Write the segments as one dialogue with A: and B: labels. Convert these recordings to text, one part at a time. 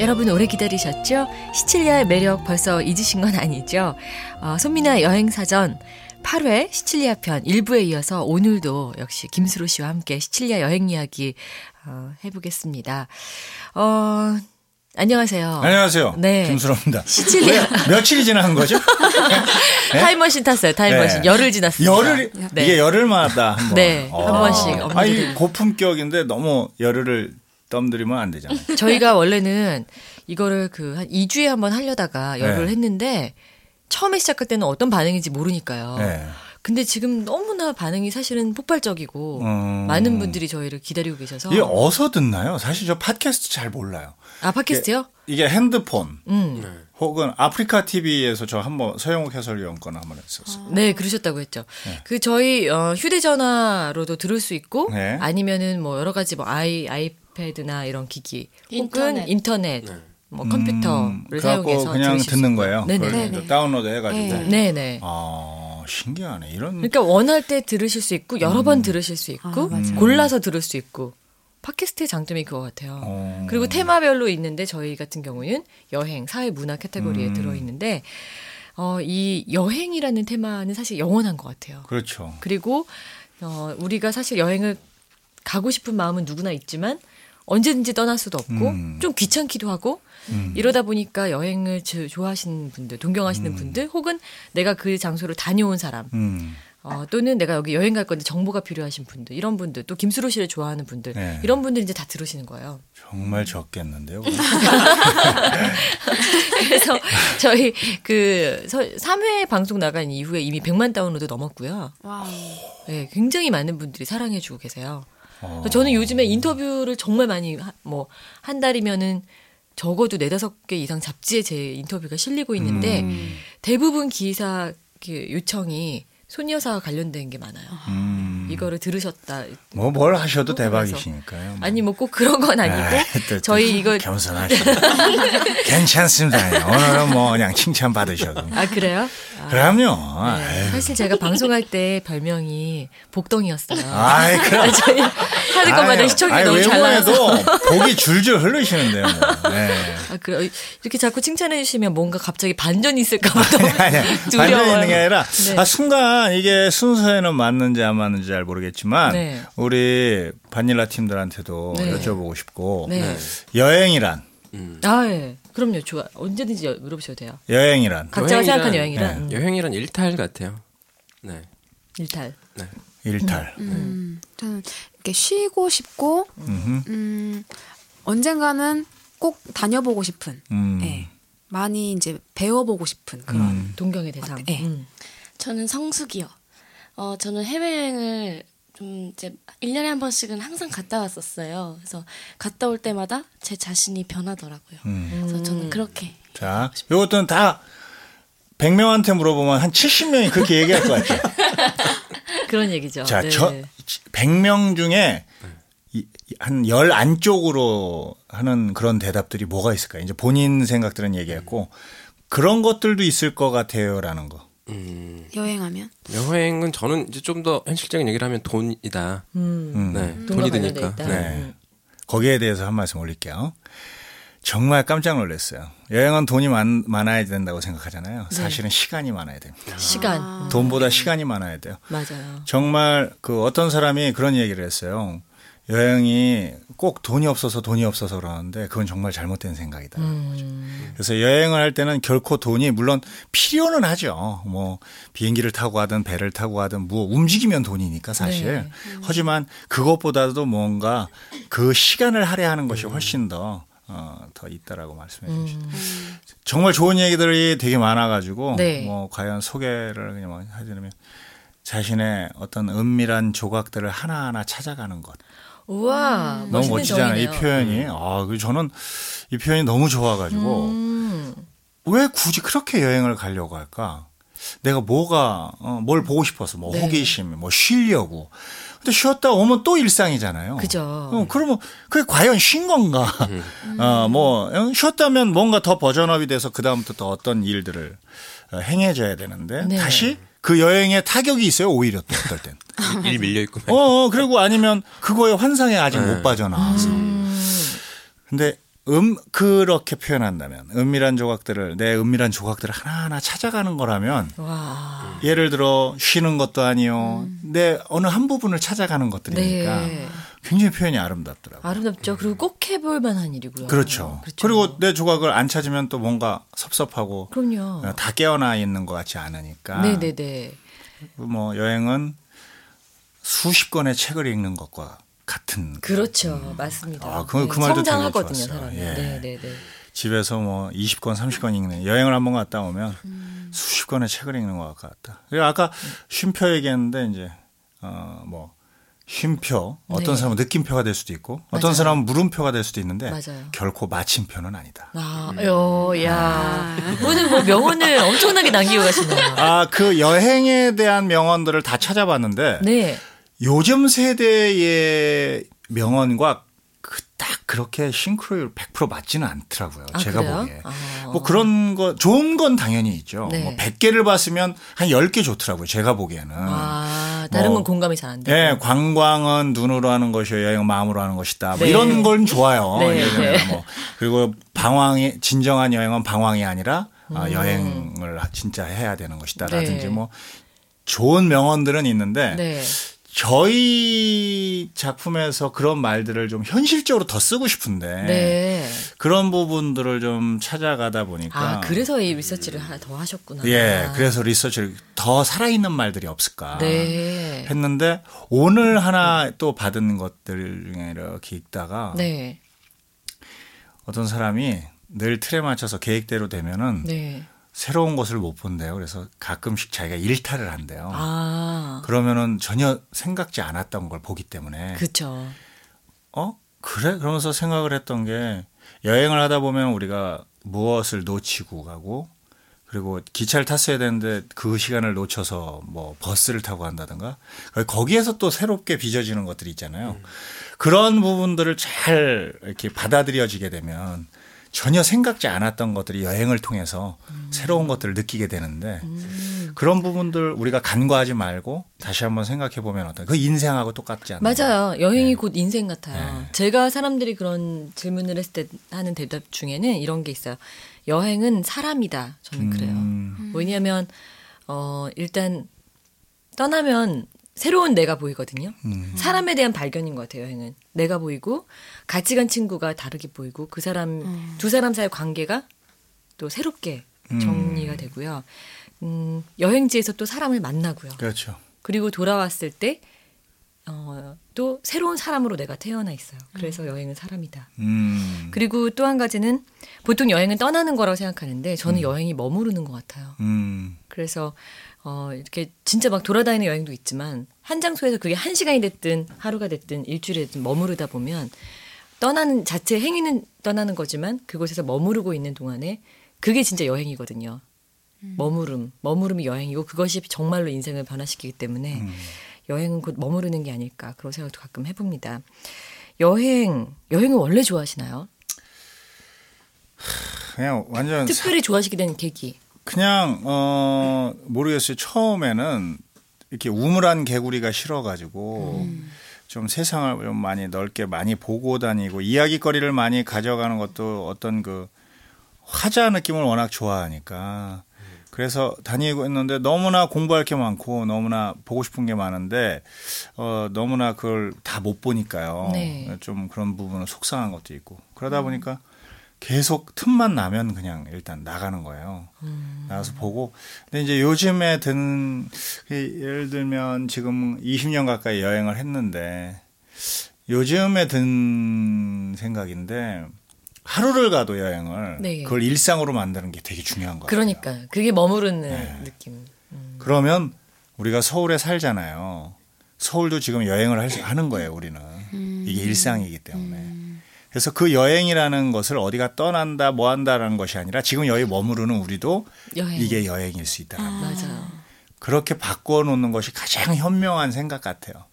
A: 여러분 오래 기다리셨죠? 시칠리아의 매력 벌써 잊으신 건 아니죠? 어, 손미나 여행사전 8회 시칠리아 편 1부에 이어서 오늘도 역시 김수로 씨와 함께 시칠리아 여행 이야기 어, 해보겠습니다. 어, 안녕하세요.
B: 안녕하세요.
A: 네.
B: 김수로입니다.
A: 시칠리아.
B: 왜, 며칠이 지난 거죠? 네?
A: 타임머신 탔어요. 타임머신.
B: 네.
A: 열흘 지났습니다.
B: 열흘
A: 네.
B: 이게 열흘마다 한 번.
A: 네, 한 번씩
B: 아니
A: 엄지를.
B: 고품격인데 너무 열흘을 덤들이면 안 되잖아요.
A: 저희가 원래는 이거를 그 한 2주에 한 번 하려다가 열흘
B: 네.
A: 했는데 처음에 시작할 때는 어떤 반응인지 모르니까요.
B: 네.
A: 근데 지금 너무나 반응이 사실은 폭발적이고
B: 음.
A: 많은 분들이 저희를 기다리고 계셔서
B: 이게 어디서 듣나요? 사실 저 팟캐스트 잘 몰라요.
A: 아 팟캐스트요?
B: 이게 핸드폰
A: 음.
B: 혹은 아프리카 TV에서 저 한번 서영욱 해설위원 거나 한번 했었어요.
A: 네, 그러셨다고 했죠. 그 저희 어, 휴대전화로도 들을 수 있고
B: 네.
A: 아니면은 뭐 여러 가지 뭐 아이 아이 패드나 이런 기기
C: 인터넷.
A: 혹은 인터넷 뭐
B: 음,
A: 컴퓨터를
B: 그래갖고
A: 사용해서
B: 그냥 듣는. 거예요.
A: 네네.
B: 다운로드 해가지고.
C: 네.
A: 네 네.
B: 아 신기하네. 이런
A: 그러니까 원할 때 들으실 수 있고 여러
B: 음.
A: 번 들으실 수 있고
C: 아.
A: 골라서 들을 수 있고 팟캐스트의 장점이 그거 같아요.
B: 어.
A: 그리고 테마별로 있는데 저희 같은 경우는 여행, 사회, 문화 카테고리에
B: 음.
A: 들어 있는데 어, 이 여행이라는 테마는 사실 영원한 것 같아요.
B: 그렇죠.
A: 그리고 어, 우리가 사실 여행을 가고 싶은 마음은 누구나 있지만 언제든지 떠날 수도 없고
B: 음.
A: 좀 귀찮기도 하고
B: 음.
A: 이러다 보니까 여행을 저- 좋아하시는 분들, 동경하시는 분들, 혹은 내가 그 장소를 다녀온 사람,
B: 음.
A: 어, 또는 내가 여기 여행 갈 건데 정보가 필요하신 분들, 이런 분들, 또 김수로 씨를 좋아하는 분들,
B: 네.
A: 이런 분들 이제 다 들으시는 거예요.
B: 정말 적겠는데요.
A: 그래서 저희 그 3회 방송 나간 이후에 이미 100만 다운로드 넘었고요.
C: 와우.
A: 네, 굉장히 많은 분들이 사랑해주고 계세요.
B: 어.
A: 저는 요즘에 인터뷰를 정말 많이 뭐 한 달이면은 적어도 네다섯 개 이상 잡지에 제 인터뷰가 실리고 있는데
B: 음.
A: 대부분 기사 그 요청이 손여사와 관련된 게 많아요.
B: 음.
A: 이거를 들으셨다.
B: 뭐 뭘 하셔도. 대박이시니까요. 뭐.
A: 아니 뭐 꼭 그런 건 아니고
B: 아이, 또- 또
A: 저희 이거
B: 겸손하시네. 괜찮습니다. 오늘은 뭐 그냥 칭찬 받으셔도.
A: 아 그래요? 아,
B: 그럼요.
A: 네. 사실 제가 방송할 때 별명이 복덩이였어요.
B: 아이 그럼.
A: 저희 하는 것마다 시청률이
B: 아이,
A: 너무 잘 나와서.
B: 복이 줄줄 흐르시는데요. 뭐. 네.
A: 아, 그래. 이렇게 자꾸 칭찬해 주시면 뭔가 갑자기 반전이 있을까 봐 너무. 두려워요.
B: 반전 있는 게 아니라
A: 네.
B: 아, 순간 이게 순서에는 맞는지 안 맞는지 잘 모르겠지만
A: 네.
B: 우리 바닐라 팀들한테도
A: 네.
B: 여쭤보고 싶고
A: 네.
B: 여행이란
A: 아, 예. 그럼요. 좋아. 언제든지 여- 물어보셔도 돼요.
B: 여행이란
A: 각자가
D: 여행이란-
A: 생각하는 여행이란 음,
D: 여행이란 일탈 같아요. 네.
A: 일탈.
D: 네.
B: 일탈.
C: 음, 저는 이렇게 쉬고 싶고.
B: 음,
C: 언젠가는 꼭 다녀보고 싶은,
B: 음.
C: 예. 많이 이제 배워보고 싶은 그런.
B: 음.
A: 동경의 대상.
C: 네.
A: 음.
E: 저는 성수기요. 어, 저는 해외여행을 좀 이제 1년에 한 번씩은 항상 갔다 왔었어요. 그래서 갔다 올 때마다 제 자신이 변하더라고요.
B: 음.
E: 그래서 저는 그렇게
B: 자, 요것들은 다 100명한테 물어보면 한 70명이 그렇게 얘기할 것 같아요.
A: 그런 얘기죠.
B: 자,
A: 네.
B: 저 100명 중에 한열 안쪽으로 하는 그런 대답들이 뭐가 있을까요? 이제 본인 생각들은 얘기했고 그런 것들도 있을 것 같아요라는 거.
D: 음,
C: 여행하면.
D: 여행은 저는 이제 좀 더 현실적인 얘기를 하면 돈이다.
A: 음.
B: 음.
D: 네.
A: 돈과
D: 돈이 드니까. 네.
A: 음.
B: 거기에 대해서 한 말씀 올릴게요. 정말 깜짝 놀랐어요. 여행은 돈이 많, 많아야 된다고 생각하잖아요. 사실은 시간이 많아야 됩니다.
A: 시간. 음.
B: 돈보다 시간이 많아야 돼요.
A: 맞아요.
B: 정말 그 어떤 사람이 그런 얘기를 했어요. 여행이 꼭 돈이 없어서 돈이 없어서 그러는데 그건 정말 잘못된 생각이다.
A: 음.
B: 그래서 여행을 할 때는 결코 돈이 물론 필요는 하죠. 뭐 비행기를 타고 가든 배를 타고 가든 뭐 움직이면 돈이니까 사실.
A: 네.
B: 하지만 그것보다도 뭔가 그 시간을 할애하는 것이 훨씬 더 어, 더 있다라고 말씀해 주셨어요.
A: 음.
B: 정말 좋은 얘기들이 되게 많아가지고
A: 네.
B: 뭐 과연 소개를 그냥 뭐 해드리면 자신의 어떤 은밀한 조각들을 하나하나 찾아가는 것.
A: 우와.
B: 너무
A: 멋있는
B: 멋지잖아요. 이
A: 정이네요.
B: 표현이. 아, 그 저는 이 표현이 너무 좋아가지고
A: 음.
B: 왜 굳이 그렇게 여행을 가려고 할까? 내가 뭐가 어, 뭘 보고 싶어서 뭐
A: 네.
B: 호기심, 뭐 쉬려고. 근데 쉬었다 오면 또 일상이잖아요.
A: 그죠.
B: 어, 그러면 그게 과연 쉰 건가? 어, 뭐 어, 쉬었다면 뭔가 더 버전업이 돼서 그 다음부터 또 어떤 일들을 어, 행해져야 되는데
A: 네.
B: 다시 그 여행에 타격이 있어요. 오히려 또 어떨 땐.
D: 일 밀려 있고.
B: 어, 어, 그리고 아니면 그거에 환상에 아직
D: 네.
B: 못 빠져나와서.
A: 음.
B: 근데 음 그렇게 표현한다면 은밀한 조각들을 내 은밀한 조각들을 하나하나 찾아가는 거라면
A: 와.
B: 예를 들어 쉬는 것도 아니요. 내 어느 한 부분을 찾아가는 것들이니까
A: 네.
B: 굉장히 표현이 아름답더라고요.
A: 아름답죠. 그리고 꼭 해볼 만한 일이고요.
B: 그렇죠. 그리고내 조각을 안 찾으면 또 뭔가 섭섭하고
A: 그럼요.
B: 어, 다 깨어나 있는 것 같지 않으니까.
A: 네네네.
B: 뭐 여행은 수십 권의 책을 읽는 것과 같은
A: 그렇죠. 맞습니다.
B: 아, 그- 그 말도
A: 성장하거든요. 사람이.
B: 예.
A: 네네네.
B: 집에서 뭐 20권, 30권 읽는 여행을 한 번 갔다 오면
A: 음.
B: 수십 권의 책을 읽는 것 같다. 그리고 아까 쉼표 얘기했는데 이제 어뭐 쉼표 어떤
A: 네.
B: 사람은 느낌표가 될 수도 있고 어떤
A: 맞아요.
B: 사람은 물음표가 될 수도 있는데
A: 맞아요.
B: 결코 마침표는 아니다.
A: 아, 요, 야. 오늘 뭐 명언을 엄청나게 남기고 가시네요.
B: 아 그 여행에 대한 명언들을 다 찾아봤는데
A: 네.
B: 요즘 세대의 명언과 그딱 그렇게 싱크로율 100% 맞지는 않더라고요.
A: 아,
B: 제가
A: 그래요?
B: 보기에.
A: 아.
B: 뭐 그런 거 좋은 건 당연히 있죠.
A: 네.
B: 뭐 100개를 봤으면 한 10개 좋더라고요. 제가 보기에는.
A: 아, 다른
B: 뭐,
A: 건 공감이 잘 안 돼요.
B: 예, 관광은 눈으로 하는 것이요, 여행은 마음으로 하는 것이다. 뭐
A: 네.
B: 이런 건 좋아요.
A: 네, 네.
B: 뭐 그리고 방황이 진정한 여행은 방황이 아니라 아,
A: 음.
B: 여행을 진짜 해야 되는 것이다라든지
A: 네.
B: 뭐 좋은 명언들은 있는데
A: 네.
B: 저희 작품에서 그런 말들을 좀 현실적으로 더 쓰고 싶은데
A: 네.
B: 그런 부분들을 좀 찾아가다 보니까
A: 아, 그래서 이 리서치를 하나 더 하셨구나.
B: 예, 그래서 리서치를 더 살아있는 말들이 없을까
A: 네.
B: 했는데 오늘 하나 또 받은 것들 중에 이렇게 읽다가
A: 네.
B: 어떤 사람이 늘 틀에 맞춰서 계획대로 되면은
A: 네.
B: 새로운 것을 못 본대요. 그래서 가끔씩 자기가 일탈을 한대요.
A: 아.
B: 그러면은 전혀 생각지 않았던 걸 보기 때문에
A: 그쵸.
B: 어 그래 그러면서 생각을 했던 게 여행을 하다 보면 우리가 무엇을 놓치고 가고 그리고 기차를 탔어야 되는데 그 시간을 놓쳐서 뭐 버스를 타고 간다든가 거기에서 또 새롭게 빚어지는 것들이 있잖아요. 그런 부분들을 잘 이렇게 받아들여지게 되면 전혀 생각지 않았던 것들이 여행을 통해서 새로운 것들을 느끼게 되는데 그런 부분들 우리가 간과하지 말고 다시 한번 생각해 보면 어떤 그 인생하고 똑같지 않나요?
A: 맞아요. 여행이
B: 네.
A: 곧 인생 같아요.
B: 네.
A: 제가 사람들이 그런 질문을 했을 때 하는 대답 중에는 이런 게 있어요. 여행은 사람이다. 저는 그래요.
B: 음.
A: 왜냐하면 어 일단 떠나면 새로운 내가 보이거든요.
B: 음.
A: 사람에 대한 발견인 것 같아요. 여행은 내가 보이고 같이 간 친구가 다르게 보이고 그 사람 두 사람 사이의 관계가 또 새롭게 정리가 되고요. 음, 여행지에서 또 사람을 만나고요.
B: 그렇죠.
A: 그리고 돌아왔을 때, 어, 또 새로운 사람으로 내가 태어나 있어요. 그래서 여행은 사람이다.
B: 음.
A: 그리고 또 한 가지는 보통 여행은 떠나는 거라고 생각하는데 저는 여행이 머무르는 것 같아요.
B: 음.
A: 그래서 어, 이렇게 진짜 막 돌아다니는 여행도 있지만 한 장소에서 그게 한 시간이 됐든 하루가 됐든 일주일이 됐든 머무르다 보면 떠나는 자체 행위는 떠나는 거지만 그곳에서 머무르고 있는 동안에 그게 진짜 여행이거든요. 머무름, 머무름이 여행이고 그것이 정말로 인생을 변화시키기 때문에 여행은 곧 머무르는 게 아닐까 그런 생각도 가끔 해봅니다. 여행, 여행을 원래 좋아하시나요?
B: 그냥 완전 사-
A: 특별히 좋아하시게 된 계기.
B: 그냥 어 모르겠어요. 처음에는 이렇게 우물한 개구리가 싫어가지고 좀 세상을 좀 많이 넓게 많이 보고 다니고 이야기거리를 많이 가져가는 것도 어떤 그 화자 느낌을 워낙 좋아하니까 그래서 다니고 있는데 너무나 공부할 게 많고 너무나 보고 싶은 게 많은데 어 너무나 그걸 다 못 보니까요.
A: 네.
B: 좀 그런 부분은 속상한 것도 있고 그러다 보니까 계속 틈만 나면 그냥 일단 나가는 거예요. 나가서 보고. 근데 이제 요즘에 드는 그 예를 들면 지금 20년 가까이 여행을 했는데 요즘에 든 생각인데 하루를 가도 여행을
A: 네.
B: 그걸 일상으로 만드는 게 되게 중요한 거예요.
A: 그러니까 그게 머무르는
B: 네.
A: 느낌.
B: 그러면 우리가 서울에 살잖아요. 서울도 지금 여행을 할 수- 하는 거예요, 우리는. 이게 일상이기 때문에. 그래서 그 여행이라는 것을 어디가 떠난다, 뭐 한다라는 것이 아니라 지금 여기 머무르는 우리도
A: 여행.
B: 이게 여행일 수 있다.
A: 맞아요.
B: 그렇게 바꿔놓는 것이 가장 현명한 생각 같아요.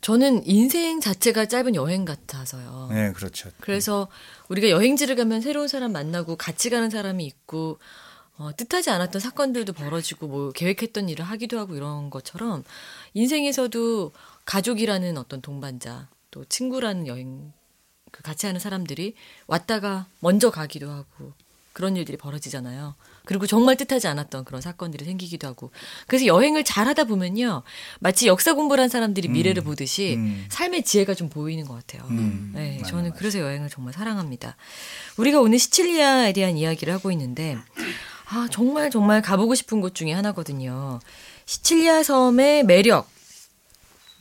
A: 저는 인생 자체가 짧은 여행 같아서요.
B: 네, 그렇죠.
A: 그래서 우리가 여행지를 가면 새로운 사람 만나고 같이 가는 사람이 있고 어, 뜻하지 않았던 사건들도 벌어지고 뭐 계획했던 일을 하기도 하고 이런 것처럼 인생에서도 가족이라는 어떤 동반자 또 친구라는 여행 그 같이 하는 사람들이 왔다가 먼저 가기도 하고 그런 일들이 벌어지잖아요. 그리고 정말 뜻하지 않았던 그런 사건들이 생기기도 하고. 그래서 여행을 잘 하다 보면요. 마치 역사 공부를 한 사람들이 미래를 보듯이
B: 음.
A: 삶의 지혜가 좀 보이는 것 같아요.
B: 음.
A: 네,
B: 맞아,
A: 저는
B: 맞아.
A: 그래서 여행을 정말 사랑합니다. 우리가 오늘 시칠리아에 대한 이야기를 하고 있는데, 아, 정말 정말 가보고 싶은 곳 중에 하나거든요. 시칠리아 섬의 매력.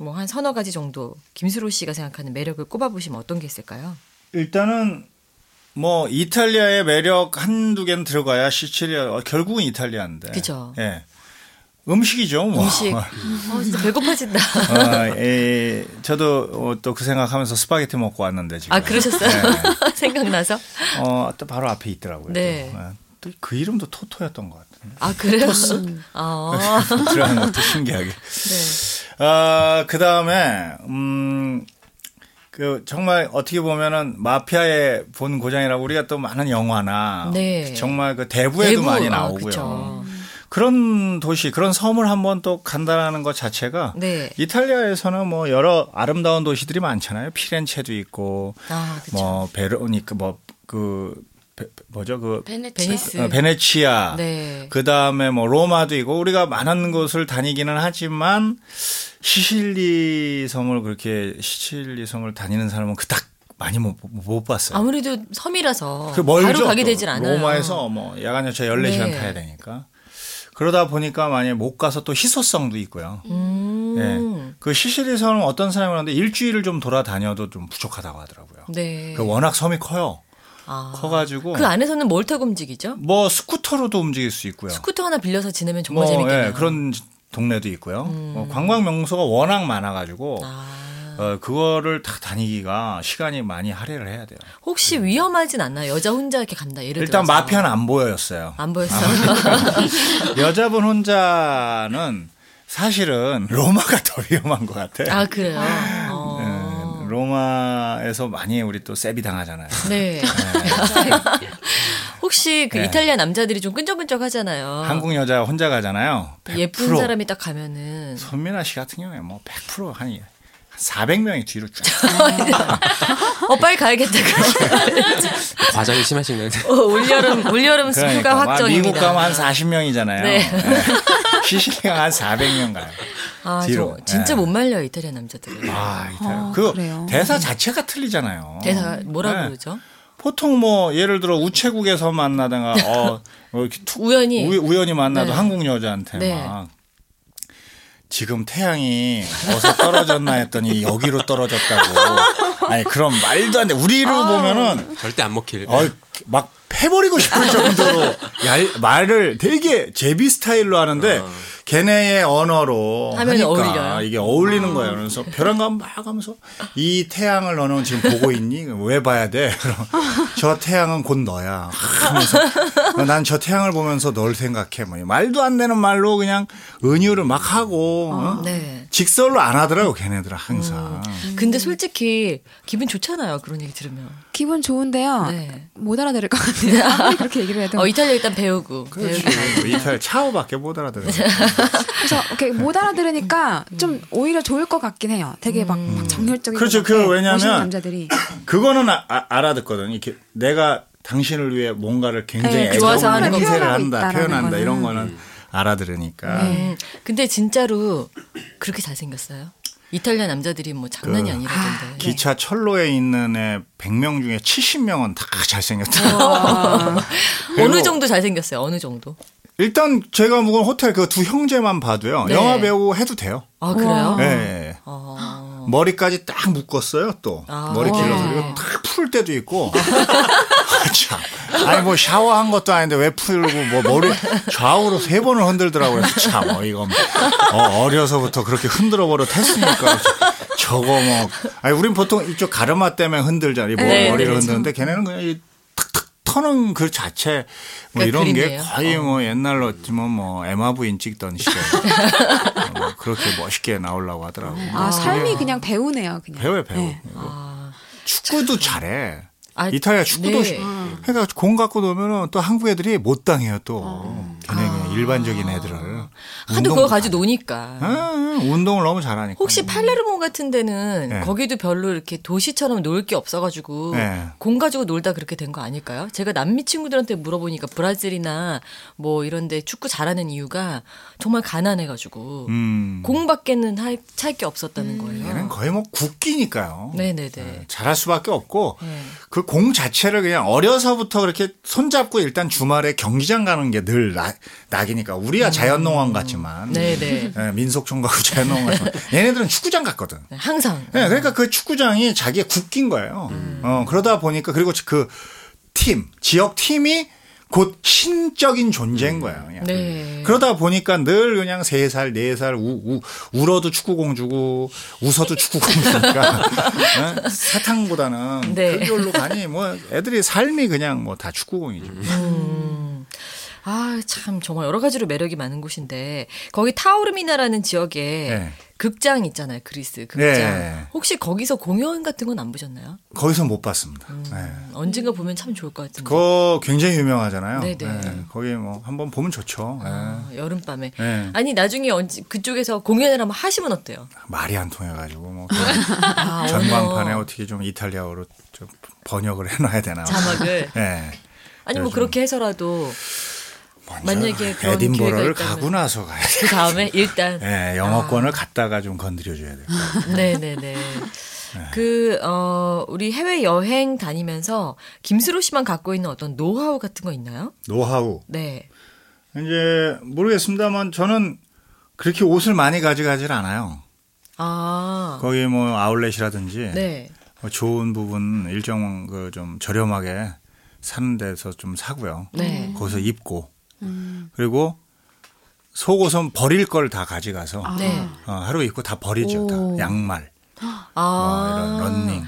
A: 뭐 한 서너 가지 정도 김수로 씨가 생각하는 매력을 꼽아보시면 어떤 게 있을까요?
B: 일단은 뭐 이탈리아의 매력 한두 개는 들어가야 시칠리아 어, 결국은 이탈리아인데.
A: 그죠.
B: 예. 음식이죠. 뭐.
A: 음식. 어, 진짜 배고파진다.
B: 어, 에, 저도 어, 또그 생각하면서 스파게티 먹고 왔는데 지금.
A: 아, 그러셨어요?
B: 네.
A: 생각나서?
B: 어, 또 바로 앞에 있더라고요.
A: 네.
B: 또 그 이름도 토토였던 것 같은데.
A: 아, 그래요? 아,
B: 들어가는 것도 신기하게.
A: 네.
B: 아, 그 다음에, 음, 그, 정말 어떻게 보면은 마피아의 본 고장이라고 우리가 또 많은 영화나.
A: 네.
B: 정말 그 대부에도
A: 대부,
B: 많이
A: 아,
B: 나오고요.
A: 그쵸.
B: 그런 도시, 그런 섬을 한번 또 간다라는 것 자체가.
A: 네.
B: 이탈리아에서는 뭐 여러 아름다운 도시들이 많잖아요. 피렌체도 있고,
A: 아.
B: 뭐 베로니카, 뭐그 뭐죠 그
E: 베네치아.
A: 베니스.
B: 어, 베네치아,
A: 네.
B: 그 다음에 뭐 로마도 있고 우리가 많은 곳을 다니기는 하지만 시실리 섬을 그렇게 시칠리 섬을 다니는 사람은 그닥 많이 못, 못 봤어요.
A: 아무래도 섬이라서
B: 그 멀죠.
A: 바로 가게
B: 또.
A: 되질 않아요.
B: 로마에서 뭐 야간 열차 14시간
A: 네.
B: 타야 되니까. 그러다 보니까 만약에 못 가서 또 희소성도 있고요.
A: 음.
B: 예. 그 시실리 섬은 어떤 사람이 하는데 일주일을 좀 돌아다녀도 좀 부족하다고 하더라고요.
A: 네.
B: 그 워낙 섬이 커요.
A: 아.
B: 커가지고
A: 그 안에서는 뭘 타고 움직이죠?
B: 뭐 스쿠터로도 움직일 수 있고요.
A: 스쿠터 하나 빌려서 지내면 정말
B: 뭐,
A: 재밌겠네요. 음.
B: 예, 그런 동네도 있고요. 어, 관광 명소가 워낙 많아가지고
A: 아.
B: 어, 그거를 다 다니기가 시간이 많이 할애를 해야 돼요.
A: 혹시 위험하진 않나요? 여자 혼자 이렇게 간다. 예를
B: 일단
A: 들어서.
B: 마피아는 안 보였어요.
A: 안 보였어요.
B: 여자분 혼자는 사실은 로마가 더 위험한 것 같아.
A: 아 그래요.
B: 로마에서 많이 우리 또 세비 당하잖아요.
A: 네. 혹시 그
B: 네.
A: 이탈리아 남자들이 좀 끈적끈적 하잖아요.
B: 한국 여자 혼자 가잖아요. 100%.
A: 예쁜 사람이 딱 가면은
B: 손민아 씨 같은 경우에 뭐 100%한 400명이 뒤로 쫙.
A: 어 빨리 가야겠다.
D: 과장이 심하신 건데.
A: 어, 올여름 올여름 스프가
B: 그러니까 막
A: 확정입니다.
B: 미국 가면 한 40명이잖아요.
A: 네.
B: 시시리가 한 400명 가요.
A: 아,
B: 뒤로.
A: 저 진짜
B: 네.
A: 못 말려요 이탈리아 남자들은.
B: 아, 이탈리아.
C: 어,
B: 그
C: 그래요?
B: 대사 자체가 틀리잖아요.
A: 대사 뭐라
B: 네.
A: 그러죠?
B: 보통 뭐 예를 들어 우체국에서 만나다가 어, 어 이렇게 툭
A: 우연히.
B: 우, 연히 만나도
A: 네.
B: 한국 여자한테
A: 네.
B: 막 지금 태양이 어디서 떨어졌나 했더니 여기로 떨어졌다고. 아니 그럼 말도 안 돼. 우리를 보면은
D: 절대 안 먹힐.
B: 어, 막 패버리고 싶을 정도로 얄, 말을 되게 제비 스타일로 하는데 걔네의 언어로 하니까
A: 어울려요.
B: 이게 어울리는 거예요. 그래서 벼랑감 막 하면서 이 태양을 너는 지금 보고 있니? 왜 봐야 돼? 그럼 저 태양은 곧 너야. 하면서 난 저 태양을 보면서 널 생각해. 뭐 말도 안 되는 말로 그냥 은유를 막 하고 어?
A: 네.
B: 직설로 안 하더라고 걔네들은 항상.
A: 근데 솔직히 기분 좋잖아요 그런 얘기 들으면.
C: 기분 좋은데요.
A: 네.
C: 못 알아들을 것 같아요. 그렇게 얘기를 해도.
A: 어 이탈리아 일단 배우고.
B: 그렇지. 이탈 차오밖에 못 알아들어.
C: 그래서 이렇게 못 알아들으니까
A: 음.
C: 좀 오히려 좋을 것 같긴 해요. 되게 막, 막 정열적이고
B: 그렇죠. 막그
C: 멋있는
B: 왜냐면
C: 남자들이
B: 그거는 아, 아- 알아듣거든. 이렇게 내가 당신을 위해 뭔가를 굉장히
C: 네,
A: 좋아서
B: 애정을
A: 하는
B: 행세를. 한다, 표현한다
C: 있다라는
B: 이런
C: 거는.
B: 거는 알아들으니까.
A: 음, 근데 진짜로 그렇게 잘 생겼어요. 이탈리아 남자들이 뭐 장난이
B: 그-
A: 아니라던데.
B: 기차 철로에 있는 애 100명 중에 70명은 다 잘생겼다.
A: 어느 정도 잘생겼어요. 어느 정도.
B: 일단 제가 묵은 호텔 그 두 형제만 봐도요.
A: 네.
B: 영화 배우 해도 돼요.
A: 아 그래요?
B: 예, 예.
A: 어.
B: 머리까지 딱 묶었어요. 또
A: 아.
B: 머리 길러서
A: 와.
B: 이거 딱풀 때도 있고. 아, 참. 아니 뭐 샤워한 것도 아닌데 왜 풀고 뭐 머리 좌우로 세 번을 흔들더라고요. 참 어이가 없네. 어, 어려서부터 그렇게 흔들어 버려 했으니까 저거 뭐 아니 우린 보통 이쪽 가르마 때문에 흔들잖아요. 이 머-
A: 네,
B: 머리를
A: 네,
B: 흔드는데 걔네는 그냥 이 터는 그 자체 뭐
A: 그러니까
B: 이런 게
A: 그림이에요.
B: 거의 뭐 옛날로 어쩌면 뭐 에마 부인 찍던 시절 뭐 그렇게 멋있게 나오려고 하더라고요.
C: 아, 삶이 그냥 배우네요. 그냥.
B: 배워요, 배워.
C: 네.
A: 아,
B: 축구도 잘해.
A: 아,
B: 이탈리아 축구도
A: 네.
B: 그러니까 공 갖고 놓으면은 또 한국 애들이 못 당해요 또.
A: 아.
B: 걔네 그냥 일반적인 애들을.
A: 하도
B: 운동
A: 그거 가지고 노니까.
B: 아, 운동을 너무 잘하니까.
A: 혹시 팔레르모 같은 데는
B: 네.
A: 거기도 별로 이렇게 도시처럼 놀 게 없어가지고
B: 네.
A: 공 가지고 놀다 그렇게 된 거 아닐까요? 제가 남미 친구들한테 물어보니까 브라질이나 뭐 이런데 축구 잘하는 이유가 정말 가난해가지고
B: 음.
A: 공밖에는 찰게 없었다는 거예요.
B: 얘는 거의 뭐 국기니까요.
A: 네네네.
B: 잘할 수밖에 없고
A: 네.
B: 그공 자체를 그냥 어려서부터 그렇게 손잡고 일단 주말에 경기장 가는 게 늘 낙이니까 우리야 자연농원 같지만
A: 음. 네네.
B: 예, 민속촌 가고 자연농원 같지만 얘네들은 축구장 갔거든.
A: 네, 항상.
B: 네, 그러니까 그 축구장이 자기의 국기인 거예요. 어, 그러다 보니까 그리고 그 팀, 지역 팀이 곧 신적인 존재인 거예요. 그냥.
A: 네.
B: 그러다 보니까 늘 그냥 세 살, 네 살, 우, 우, 울어도 축구공 주고, 웃어도 축구공 주니까, 어? 사탕보다는
A: 네.
B: 그걸로 가니, 뭐, 애들이 삶이 그냥 뭐 다 축구공이죠.
A: 음. 아, 참, 정말 여러 가지로 매력이 많은 곳인데, 거기 타오르미나라는 지역에
B: 네.
A: 극장 있잖아요, 그리스 극장.
B: 네.
A: 혹시 거기서 공연 같은 건 안 보셨나요?
B: 거기서 못 봤습니다.
A: 음.
B: 네.
A: 언젠가 보면 참 좋을 것 같은데.
B: 그거 굉장히 유명하잖아요.
A: 네네.
B: 네, 거기 뭐 한번 보면 좋죠. 네.
A: 아, 여름밤에.
B: 네.
A: 아니, 나중에 언제, 그쪽에서 공연을 한번 하시면 어때요?
B: 말이 안 통해가지고 뭐
A: 아,
B: 전광판에 어떻게 좀 이탈리아어로 좀 번역을 해놔야 되나.
A: 자막을.
B: 네.
A: 아니, 뭐 그렇게 해서라도 만약에
B: 에딘버러를 가고 나서 가야 돼.
A: 그 다음에 일단.
B: 네, 영어권을 갖다가 좀 건드려 줘야 돼.
A: 네네 네. 그, 어, 우리 해외 여행 다니면서 김수로 씨만 갖고 있는 어떤 노하우 같은 거 있나요?
B: 노하우.
A: 네.
B: 이제 모르겠습니다만 저는 그렇게 옷을 많이 가져가질 않아요.
A: 아.
B: 거기 뭐 아울렛이라든지
A: 네.
B: 뭐 좋은 부분 일정 그 좀 저렴하게 사는 데서 좀 사고요.
A: 네.
B: 거기서 입고 그리고 속옷은 버릴 걸 다 가져가서
A: 네.
B: 어, 하루 입고 다 버리죠. 다
C: 오.
B: 양말,
A: 아.
B: 뭐 이런 런닝.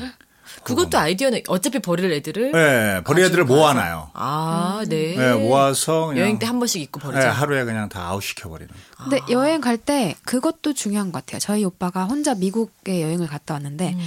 A: 그것도 아이디어는 어차피 버릴 애들을.
B: 네, 버릴 애들을 모아놔요.
A: 아, 네.
B: 네, 모아서 그냥
A: 여행 때 한 번씩 입고
B: 네,
A: 버리자.
B: 하루에 그냥 다 아웃 시켜 버리는.
C: 근데 여행 갈 때 그것도 중요한 것 같아요. 저희 오빠가 혼자 미국에 여행을 갔다 왔는데
A: 음.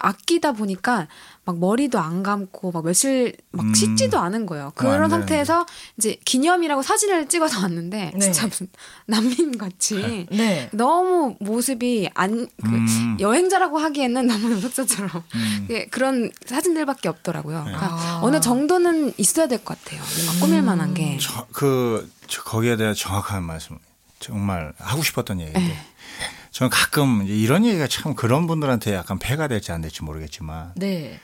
C: 아끼다 보니까 막 머리도 안 감고 막 며칠 막
B: 음.
C: 씻지도 않은 거예요.
B: 안
C: 그런
B: 되는데.
C: 상태에서 이제 기념이라고 사진을 찍어서 왔는데
A: 네.
C: 진짜 무슨 난민 같이
A: 네.
C: 너무 모습이 안 그
B: 음.
C: 여행자라고 하기에는 너무 연속자처럼
B: 음.
C: 예, 그런 사진들밖에 없더라고요. 그러니까
A: 아.
C: 어느 정도는 있어야 될 것 같아요. 뭔가 꾸밀 만한 게.
B: 저, 그 저, 거기에 대한 정확한 말씀 정말 하고 싶었던 얘기인데
C: 네.
B: 저는 가끔 이런 얘기가 참 그런 분들한테 약간 폐가 될지 안 될지 모르겠지만
A: 네.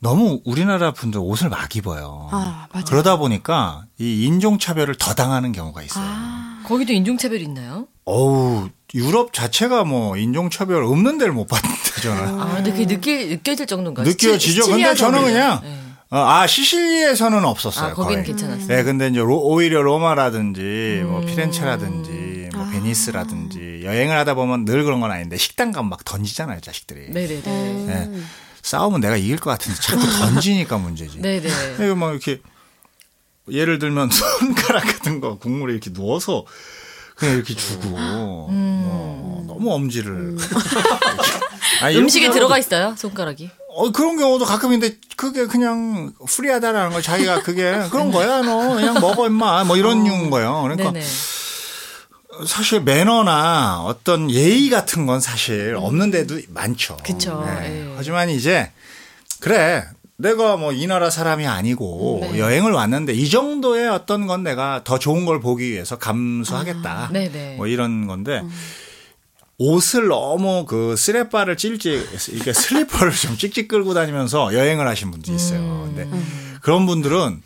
B: 너무 우리나라 분들 옷을 막 입어요.
C: 아, 맞아요.
B: 그러다 보니까 이 인종차별을 더 당하는 경우가 있어요.
C: 아,
A: 거기도 인종차별 있나요?
B: 어우 유럽 자체가 뭐 인종차별 없는 데를 못 봤는데 저는.
A: 아, 근데 그게 느낄, 느껴질 정도인가요?
B: 느껴지죠.
A: 시치-
B: 근데 저는. 그냥
A: 네.
B: 어, 아 시실리에서는 없었어요.
A: 아, 거기는
B: 거의.
A: 괜찮았어요.
B: 네, 근데 이제 로- 오히려 로마라든지 뭐
A: 음.
B: 피렌체라든지 뭐
C: 아.
B: 베니스라든지 여행을 하다 보면 늘 그런 건 아닌데 식당 가면 막 던지잖아요, 자식들이.
A: 네네네.
B: 네. 싸우면 내가 이길 것 같은데 자꾸 던지니까 문제지.
A: 네네.
B: 이거 막 이렇게 예를 들면 손가락 같은 거 국물에 이렇게 누워서 그냥 이렇게 주고 뭐 너무 엄지를 아니, 이런
A: 음식에
B: 경우도-
A: 들어가 있어요, 손가락이.
B: 어, 그런 경우도 가끔 있는데 그게 그냥 프리하다라는 거 자기가 그게 그런 거야 너 그냥 먹어 임마 뭐 이런 류인 거예요. 그러니까
A: 네네.
B: 사실 매너나 어떤 예의 같은 건 사실 없는 데도 많죠.
A: 음.
B: 네.
A: 예.
B: 하지만 이제 그래 내가 뭐 이 나라 사람이 아니고
A: 네.
B: 여행을 왔는데 이 정도의 어떤 건 내가 더 좋은 걸 보기 위해서 감수하겠다.
A: 아, 네네.
B: 뭐 이런 건데 옷을 너무 그 스레바를 찔찍 이렇게 슬리퍼를 좀 찍찍 끌고 다니면서 여행을 하신 분도 있어요.
A: 음.
B: 근데 그런 분들은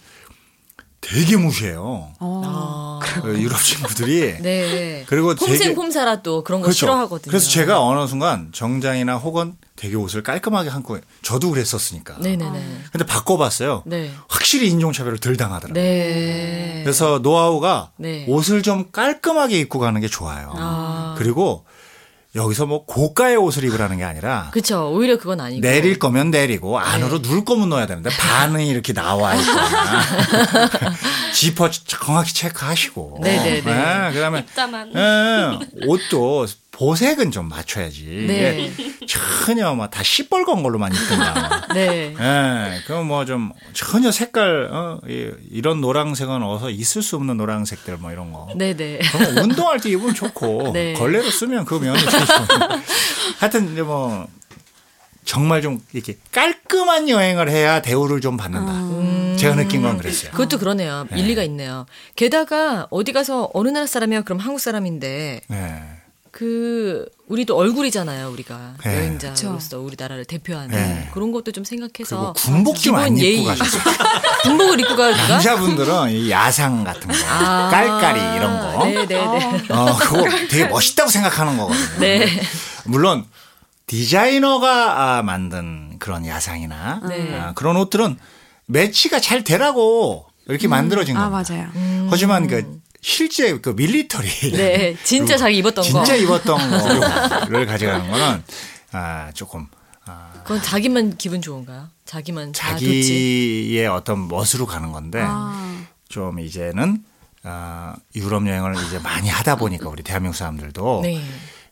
B: 되게 무시해요.
C: 어.
A: 아.
B: 그 유럽 친구들이
A: 네.
B: 그리고
A: 홈생 홈사라 또 그런 거
B: 그렇죠.
A: 싫어하거든요.
B: 그래서 제가 어느 순간 정장이나 혹은 되게 옷을 깔끔하게 한고 저도 그랬었으니까.
A: 네네네.
B: 근데 바꿔봤어요.
A: 네.
B: 확실히 인종차별을 덜 당하더라고요.
A: 네.
B: 그래서 노하우가
A: 네.
B: 옷을 좀 깔끔하게 입고 가는 게 좋아요.
A: 아.
B: 그리고 여기서 뭐 고가의 옷을 입으라는 게 아니라
A: 그쵸. 오히려 그건 아니고.
B: 내릴 거면 내리고 안으로
A: 네.
B: 누울 거면 넣어야 되는데 반은 이렇게 나와 있거나 지퍼 정확히 체크하시고
A: 네네네.
B: 네, 그다음에
E: 입다만.
B: 예, 옷도 도색은 좀 맞춰야지.
A: 네.
B: 전혀 막 다 시뻘건 걸로만 입든가.
A: 네.
B: 예, 그럼 뭐 좀 전혀 색깔 어, 이- 이런 노란색은 어서 있을 수 없는 노란색들 뭐 이런 거.
A: 네 네.
B: 그럼 운동할 때 입으면 좋고
A: 네.
B: 걸레로 쓰면 그 면이 좋고. 하여튼 이제 뭐 정말 좀 이렇게 깔끔한 여행을 해야 대우를 좀 받는다. 제가 느낀 건 그랬어요.
A: 그것도 그러네요. 일리가 있네요. 게다가 어디 가서 어느 나라 사람이야? 그럼 한국 사람인데
B: 네.
A: 그 우리도 얼굴이잖아요. 우리가
B: 네.
A: 여행자로서 우리나라를 대표하는
B: 네.
A: 그런 것도 좀 생각해서
B: 군복 좀 안 입고
A: 예의.
B: 가셨어요.
A: 군복을 입고 갈까?
B: 남자분들은 이 야상 같은 거,
A: 아.
B: 깔깔이 이런 거,
A: 네네네.
B: 어, 그거 되게 멋있다고 생각하는 거거든요.
A: 네.
B: 물론 디자이너가 아, 만든 그런 야상이나
A: 네.
B: 아, 그런 옷들은 매치가 잘 되라고 이렇게 만들어진
C: 아
B: 겁니다.
C: 맞아요.
B: 하지만 그 실제 그 밀리터리
A: 네, 진짜 자기 입었던 거.
B: 진짜 입었던 거를 가져가는 거는 아 조금 아,
A: 그건 자기만 기분 좋은가요? 자기만.
B: 자기의 어떤 멋으로 가는 건데
C: 아,
B: 좀 이제는 아, 유럽 여행을 이제 많이 하다 보니까 우리 대한민국 사람들도
A: 네.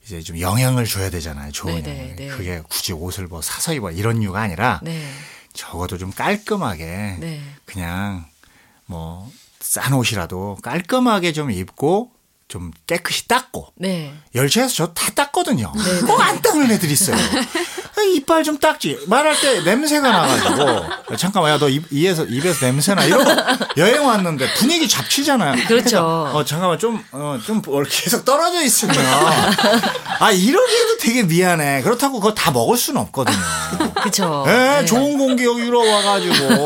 B: 이제 좀 영향을 줘야 되잖아요. 좋은
A: 네, 네. 네.
B: 그게 굳이 옷을 뭐 사서 입어 이런 이유가 아니라
A: 네.
B: 적어도 좀 깔끔하게
A: 네.
B: 그냥 뭐 싼 옷이라도 깔끔하게 좀 입고 좀 깨끗이 닦고
A: 네.
B: 열차에서 저 다 닦거든요.
A: 네,
B: 꼭안 닦는 애들이 있어요. 아, 이빨 좀 닦지. 말할 때 냄새가 나가지고 잠깐만 야너 입에서 입에서 냄새나 이러고 여행 왔는데 분위기 잡치잖아요.
A: 그렇죠.
B: 어 잠깐만 좀어 좀 계속 떨어져 있으면 아 이러기에도 되게 미안해. 그렇다고 그거 다 먹을 수는 없거든요.
A: 그쵸.
B: 예,
A: 네.
B: 좋은 공기 여기 유럽 와가지고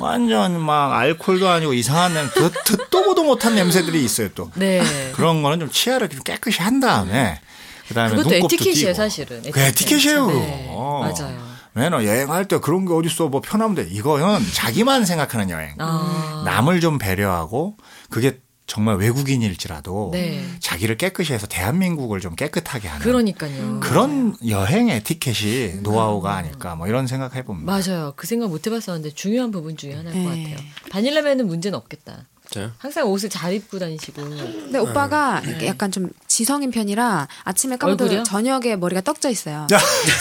B: 완전 막 알코올도 아니고 이상한 냄새, 듣, 듣도 보도 못한 냄새들이 있어요 또.
A: 네.
B: 그런 거는 좀 치아를 좀 깨끗이 한 다음에 그다음에 그것도
A: 에티켓이에요,
B: 띄고.
A: 사실은.
B: 그 에티켓이에요.
A: 네, 맞아요.
B: 왜냐 여행할 때 그런 게 어딨어 뭐 편하면 돼. 이거는 자기만 생각하는 여행.
A: 아.
B: 남을 좀 배려하고 그게 정말 외국인일지라도
A: 네.
B: 자기를 깨끗이 해서 대한민국을 좀 깨끗하게 하는
A: 그러니까요.
B: 그런 여행 에티켓이 노하우가 아닐까 뭐 이런 생각 해 봅니다.
A: 맞아요. 그 생각 못 해봤었는데 중요한 부분 중에 하나일 것
C: 네.
A: 같아요. 바닐라면은 문제는 없겠다.
D: 진짜요?
A: 항상 옷을 잘 입고 다니시고.
C: 근데 오빠가 이렇게 약간 좀 지성인 편이라 아침에
A: 얼굴이요?
C: 감아도 저녁에 머리가 떡져 있어요.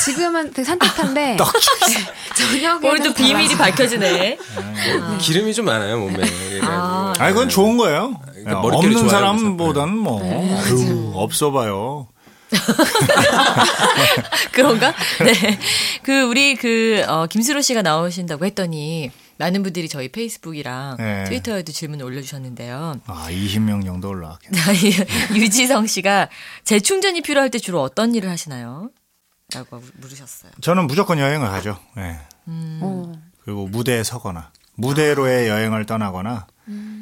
C: 지금은 되게 산뜻한데 저녁에
A: 오늘도 비밀이 밝혀지네.
D: 기름이 좀 많아요 몸에.
A: 아.
B: 아니 그건 좋은 거예요.
D: 그러니까 머릿결이
B: 없는
D: 좋아요,
B: 사람보다는 뭐
A: 네.
B: 아유, 없어봐요.
A: 그런가? 네. 그 우리 그 어, 김수로 씨가 나오신다고 했더니 많은 분들이 저희 페이스북이랑
B: 네.
A: 트위터에도 질문을 올려주셨는데요.
B: 아 20명 정도 올라왔겠네.
A: 유지성 씨가 재충전이 필요할 때 주로 어떤 일을 하시나요? 라고 물으셨어요.
B: 저는 무조건 여행을 하죠. 예.
C: 어.
B: 그리고 무대에 서거나 무대로의 여행을 떠나거나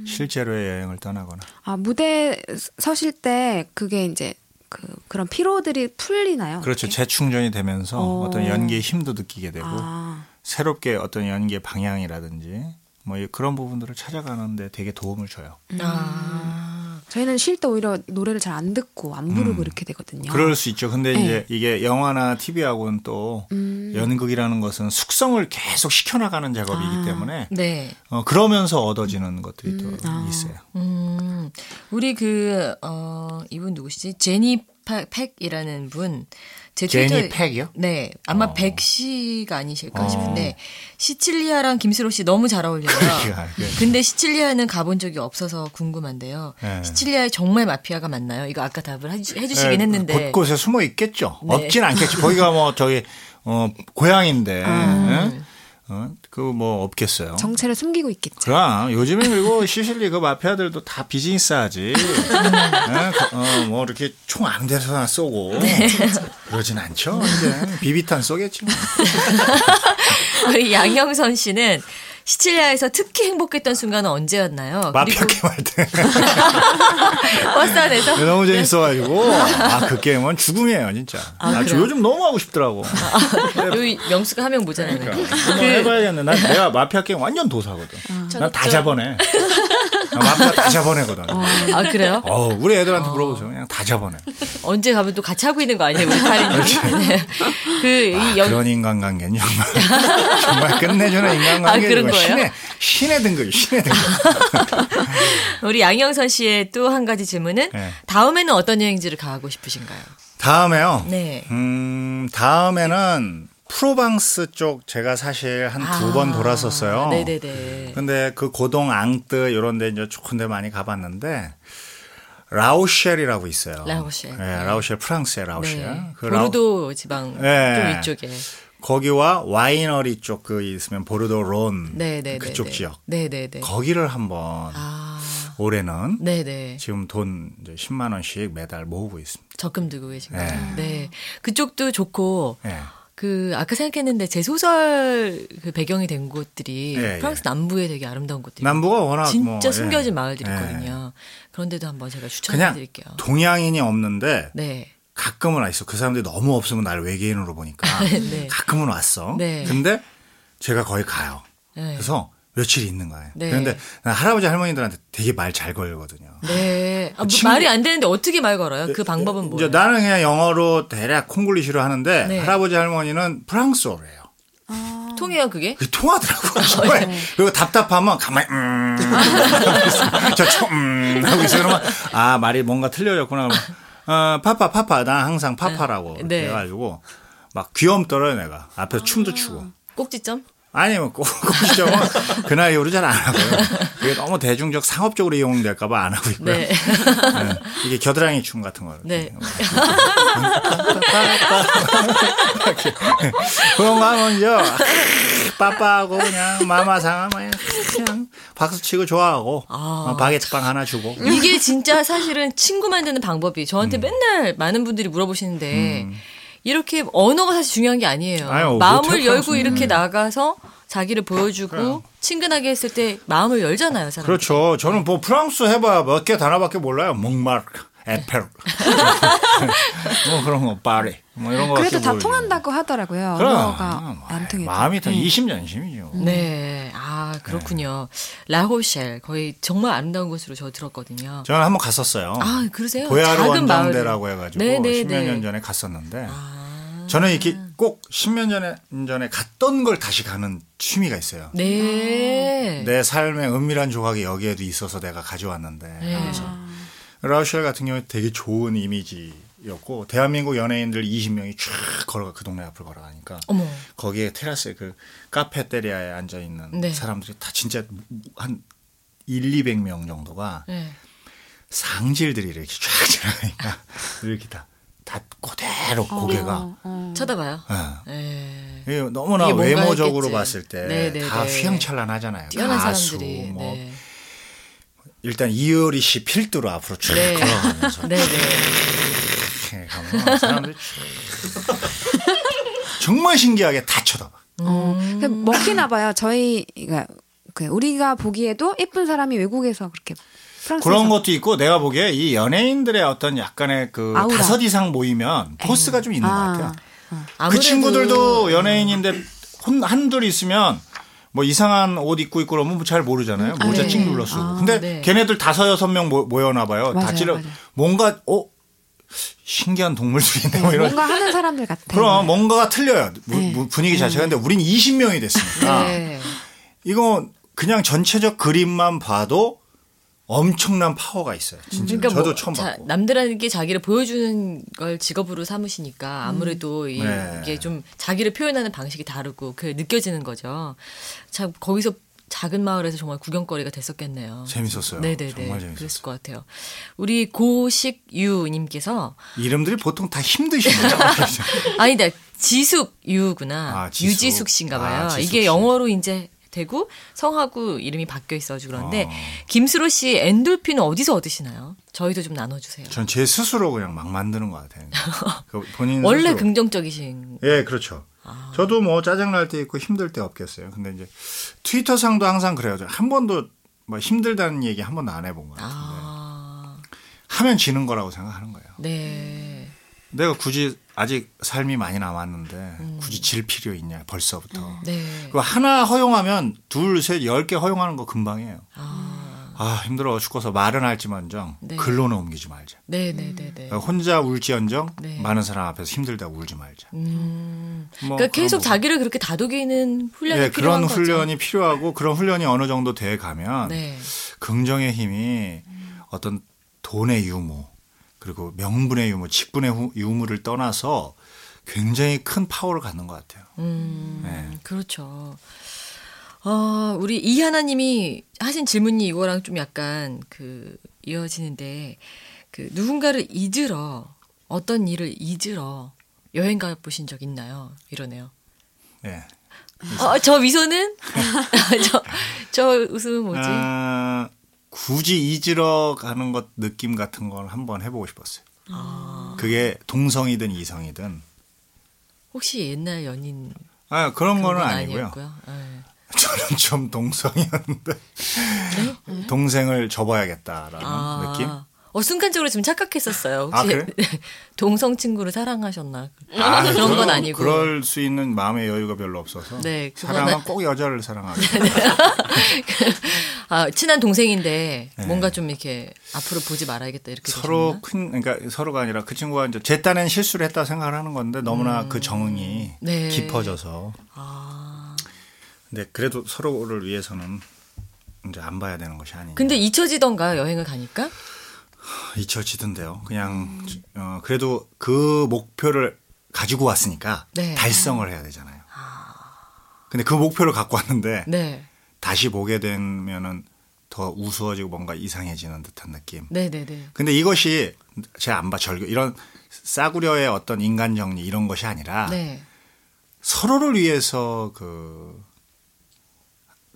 B: 실제로의 여행을 떠나거나
C: 아 무대 서실 때 그게 이제 그 그런 피로들이 풀리나요?
B: 그렇죠.
C: 이렇게?
B: 재충전이 되면서
C: 어.
B: 어. 떤 연기의 힘도 느끼게 되고
C: 아,
B: 새롭게 어떤 연기의 방향이라든지 뭐 이- 그런 부분들을 찾아가는데 되게 도움을 줘요.
A: 아.
C: 저희는 쉴 때 오히려 노래를 잘 안 듣고 안 부르고 이렇게 되거든요.
B: 음. 그럴 수 있죠. 근데
C: 네.
B: 이제 이게 영화나 TV하고는 또
C: 음.
B: 연극이라는 것은 숙성을 계속 시켜나가는 작업이기
C: 아.
B: 때문에
A: 네.
B: 어, 그러면서 얻어지는 것들이 또
C: 아.
B: 있어요.
A: 음, 우리 그, 어, 이분 누구시지? 제니 파- 팩이라는 분. 제
B: 제니 팩이요?
A: 네. 아마
B: 어.
A: 백 씨가 아니실까
B: 어.
A: 싶은데, 시칠리아랑 김수로 씨 너무 잘 어울려요. 근데 시칠리아는 가본 적이 없어서 궁금한데요.
B: 네.
A: 시칠리아에 정말 마피아가 많나요? 이거 아까 답을 해주, 해주시긴
B: 예,
A: 했는데.
B: 곳곳에 숨어 있겠죠.
A: 네.
B: 없진 않겠지. 거기가 뭐 저기 어 고향인데
A: 아.
B: 예? 어, 그뭐 없겠어요.
C: 정체를 숨기고 있겠죠.
B: 그럼 요즘에 그리고 시실리 그 마피아들도 다 비즈니스 하지. 예? 어, 뭐 이렇게 총 아무 데서나 쏘고
A: 네.
B: 그러진 않죠. 이제 비비탄 쏘겠지. 뭐.
A: 우리 양영선 씨는 시칠리아에서 특히 행복했던 순간은 언제였나요?
B: 마피아 게임 할 때.
A: 버스 안에서?
B: 너무 재밌어가지고 아 그 게임은 죽음이에요 진짜.
A: 아,
B: 나? 요즘 너무 하고 싶더라고.
A: 여기 명수가 하면 모자라네.
B: 그러니까 한번 해봐야겠네. 난 내가 마피아 게임 완전 도사거든. 난 다 잡아내. 나 마피아 다 잡아내거든.
A: 아, 그래요?
B: 어, 우리 애들한테 물어보세요. 그냥 다 잡아내.
A: 언제 가면 또 같이 하고 있는 거 아니에요, 우리 탈인이? 네. 그, 이
B: 아,
A: 연,
B: 그런 인간관계는 정말 정말 끝내주는 인간관계.
A: 아, 그런 거예요?
B: 신의 신의 등급, 신의 등급.
A: 우리 양영선 씨의 또 한 가지 질문은
B: 네.
A: 다음에는 어떤 여행지를 가고 싶으신가요?
B: 다음에요.
A: 네.
B: 음, 다음에는 프로방스 쪽 제가 사실 한 두번
A: 아,
B: 돌았었어요.
A: 네네네.
B: 근데 그 고동 앙뜨 이런 데 이제 좋은 데 많이 가봤는데 라오쉘이라고 있어요.
A: 라오쉘.
B: 네,
A: 네.
B: 라오쉘 프랑스의 라오쉘.
A: 네.
B: 그 라오-
A: 보르도 지방
B: 네.
A: 좀 이쪽에.
B: 거기와 와이너리 쪽 그 있으면 보르도 론
A: 네네네.
B: 그쪽 지역.
A: 네네네.
B: 거기를 한번
A: 아,
B: 올해는
A: 네네.
B: 지금 돈 이제 10만 원씩 매달 모으고 있습니다.
A: 적금 들고 계신
B: 네.
A: 네. 그쪽도 좋고
B: 예.
A: 그 아까 생각했는데 제 소설 그 배경이 된 곳들이
B: 예,
A: 프랑스 남부에 되게 아름다운 곳들이
B: 남부가 워낙
A: 진짜
B: 뭐, 예.
A: 숨겨진 마을들이
B: 예.
A: 있거든요. 그런데도 한번 제가 추천해드릴게요.
B: 동양인이 없는데
A: 네.
B: 가끔은 와 있어. 그 사람들이 너무 없으면 나를 외계인으로 보니까
A: 네.
B: 가끔은 왔어.
A: 네.
B: 근데 제가 거기 가요.
A: 네.
B: 그래서 며칠 있는 거예요.
A: 네.
B: 그런데 난 할아버지 할머니들한테 되게 말 잘 걸거든요.
A: 네. 아, 뭐
B: 친구-
A: 말이 안 되는데 어떻게 말 걸어요? 그 방법은
B: 이제
A: 뭐예요?
B: 나는 그냥 영어로 대략 콩글리시로 하는데
A: 네.
B: 할아버지 할머니는 프랑스어로 해요.
A: 통해요 그게?
B: 그게 통하더라고요.
A: 아. 네.
B: 그리고 답답하면 가만히 음 저총 음, 하고 있어요. 그러면 아 말이 뭔가 틀려졌구나. 그러면 어 파파 파파 난 항상 파파라고
A: 네.
B: 이렇게 해가지고 막 귀염 떨어요 내가 앞에서 춤도 추고.
A: 꼭지점?
B: 아니면 꼭 꼭지점은 그날 이후로 잘 안 하고요. 그게 너무 대중적 상업적으로 이용될까봐 안 하고 있고요.
A: 네.
B: 네. 이게 겨드랑이 춤 같은 거.
A: 네.
B: 그런 거 하면 이제 빠빠하고 그냥 마마상하 그냥 박수 치고 좋아하고
A: 아.
B: 어, 바게트빵 하나 주고.
A: 이게 진짜 사실은 친구 만드는 방법이 저한테 맨날 많은 분들이 물어보시는데 이렇게 언어가 사실 중요한 게 아니에요.
B: 아유, 뭐
A: 마음을 열고. 이렇게
B: 네.
A: 나가서 자기를 보여주고 친근하게 했을 때 마음을 열잖아요, 사람.
B: 그렇죠. 저는 뭐 프랑스 해봐야 몇 개 단어밖에 몰라요. 몽마르, 에펠, 뭐 그런 거, 파리, 뭐 이런 거.
C: 그래도 다 통한다고 하더라고요. 언어가 안 통해.
B: 마음이 다 이심전심이죠.
A: 네, 아 그렇군요. 라호셸 거의 정말 아름다운 곳으로 저 들었거든요.
B: 저는 한번 갔었어요.
A: 아 그러세요?
B: 보야르
A: 작은 마을.
B: 원정대라고 해가지고
A: 네, 네,
B: 십몇
A: 네.
B: 년 전에 갔었는데
A: 아.
B: 저는 이렇게 꼭 십몇 년 전에 갔던 걸 다시 가는 취미가 있어요.
A: 네.
B: 내 삶의 은밀한 조각이 여기에도 있어서 내가 가져왔는데
A: 네.
B: 그래서 라우쉘 같은 경우에 되게 좋은 이미지였고 대한민국 연예인들 20명이 쫙 걸어가 그 동네 앞을 걸어가니까
A: 어머.
B: 거기에 테라스에 그 카페테리아에 앉아 있는
A: 네.
B: 사람들이 다 진짜 한 1, 200명 정도가
A: 네.
B: 상질들이 이렇게 쫙 지나가니까 이렇게 다, 다 그대로 고개가
C: 어, 어.
A: 쳐다봐요.
B: 예.
A: 네.
B: 이게 너무나
A: 이게 뭔가
B: 외모적으로
A: 했겠지.
B: 봤을 때다
A: 네네네.
B: 휘황찬란하잖아요.
A: 뛰어난
B: 가수,
A: 사람들이.
B: 뭐
A: 네.
B: 일단 이효리 씨 필두로 앞으로 쭉
A: 네.
B: 걸어가면서
A: 네, 네.
B: 이렇게 가면 사람들이 정말 신기하게 다 쳐다봐.
C: 어,
A: 음.
C: 그 먹히나 봐요. 저희 그러니까 그 우리가 보기에도 예쁜 사람이 외국에서 그렇게 프랑스에서
B: 그런 것도 있고 내가 보기에 이 연예인들의 어떤 약간의 그
C: 아우라.
B: 다섯 이상 모이면 포스가 좀 있는 것 같아요. 그
A: 아무래도-
B: 친구들도 연예인인데 혼, 한둘 있으면 뭐 이상한 옷 입고 있고 그러면 뭐잘 모르잖아요. 모자
C: 네.
B: 찍 눌러 쓰고.
C: 아,
B: 근데
A: 네.
B: 걔네들 다섯 여섯 명 모- 모여나 봐요. 다
C: 맞아요,
B: 찔러
C: 맞아요.
B: 뭔가 어 신기한 동물들인데 뭐 이런
C: 뭔가 하는 사람들 같아요.
B: 그럼 뭔가가 틀려요. 무-
C: 네.
B: 무- 분위기 자체가. 근데 우린 20명이 됐으니까
A: 네.
B: 이거 그냥 전체적 그림만 봐도 엄청난 파워가 있어요. 진짜.
A: 그러니까
B: 저도
A: 뭐
B: 처음
A: 자,
B: 봤고.
A: 남들에게 자기를 보여주는 걸 직업으로 삼으시니까 아무래도 이,
B: 네.
A: 게좀 자기를 표현하는 방식이 다르고 그 느껴지는 거죠. 참 거기서 작은 마을에서 정말 구경거리가 됐었겠네요.
B: 재밌었어요.
A: 네네네.
B: 정말
A: 그랬을
B: 재밌었어요.
A: 것 같아요. 우리 고식유님께서
B: 이름들이 보통 다 힘드시네요.
A: 아니다 지숙유구나
B: 아, 지숙.
A: 유지숙 씨인가 봐요.
B: 아,
A: 이게
B: 씨.
A: 영어로 이제 되고 성하고 이름이 바뀌어 있어가지고 그런데
B: 어.
A: 김수로 씨 엔돌핀은 어디서 얻으시나요? 저희도 좀 나눠주세요.
B: 전 제 스스로 그냥 막 만드는 것 같아요. 그 본인
A: 원래
B: 스스로.
A: 긍정적이신
B: 예, 그렇죠. 저도 뭐 짜증 날 때 있고 힘들 때 없겠어요. 근데 이제 트위터 상도 항상 그래요. 저한 번도 뭐 힘들다는 얘기 한 번도 안 해본 것 같은데
A: 아,
B: 하면 지는 거라고 생각하는 거예요.
A: 네.
B: 내가 굳이 아직 삶이 많이 남았는데
A: 음.
B: 굳이 질 필요 있냐 벌써부터.
A: 네.
B: 그 하나 허용하면 둘, 셋, 열 개 허용하는 거 금방이에요.
A: 아,
B: 아 힘들어 죽어서 말은 할지언정
A: 네.
B: 글로는 옮기지 말자.
A: 네네네 네.
B: 혼자 울지언정
A: 네.
B: 많은 사람 앞에서 힘들다고 울지 말자.
A: 음.
B: 뭐
A: 그러니까 계속
B: 거.
A: 자기를 그렇게 다독이는 훈련이
B: 예,
A: 필요한
B: 그런
A: 거죠.
B: 훈련이 필요하고 그런 훈련이 어느 정도 돼 가면
A: 네.
B: 긍정의 힘이 어떤 돈의 유무 그리고 명분의 유무, 직분의 후- 유무를 떠나서 굉장히 큰 파워를 갖는 것 같아요.
A: 음,
B: 네.
A: 그렇죠. 어, 우리 이하나님이 하신 질문이 이거랑 좀 약간 그 이어지는데 그 누군가를 잊으러 어떤 일을 잊으러 여행 가 보신 적 있나요? 이러네요.
B: 예.
A: 어, 저 미소는 저, 저 웃음은 뭐지?
B: 아, 굳이 잊으러 가는 것 느낌 같은 걸 한번 해보고 싶었어요.
A: 아.
B: 그게 동성이든 이성이든
A: 혹시 옛날 연인
B: 아 그런
A: 그런
B: 거는
A: 건
B: 아니고요.
A: 예.
B: 저는 좀 동성이었는데 동생을 접어야겠다라는
A: 아.
B: 느낌.
A: 어 순간적으로 지금 착각했었어요. 혹시
B: 아, 그래?
A: 동성 친구를 사랑하셨나?
B: 아,
A: 그런 건 아니고.
B: 그럴 수 있는 마음의 여유가 별로 없어서
A: 네,
B: 사랑은 꼭 여자를 사랑하고
A: 아, 친한 동생인데
B: 네.
A: 뭔가 좀 이렇게 앞으로 보지 말아야겠다 이렇게
B: 서로
A: 되셨나?
B: 큰 그러니까 서로가 아니라 그 친구가 이제 제 딴엔 실수를 했다 생각을 하는 건데 너무나 그 정응이
A: 네.
B: 깊어져서
A: 아.
B: 근데 그래도 서로를 위해서는 이제 안 봐야 되는 것이 아니냐.
A: 근데 잊혀지던가 여행을 가니까?
B: 잊혀지던데요. 그냥 어, 그래도 그 목표를 가지고 왔으니까
A: 네.
B: 달성을 해야 되잖아요. 근데 그 목표를 갖고 왔는데
A: 네.
B: 다시 보게 되면은 더 우스워지고 뭔가 이상해지는 듯한 느낌.
A: 네, 네, 네.
B: 근데 이것이 제가 안봐 절교 이런 싸구려의 어떤 인간 정리 이런 것이 아니라
A: 네.
B: 서로를 위해서 그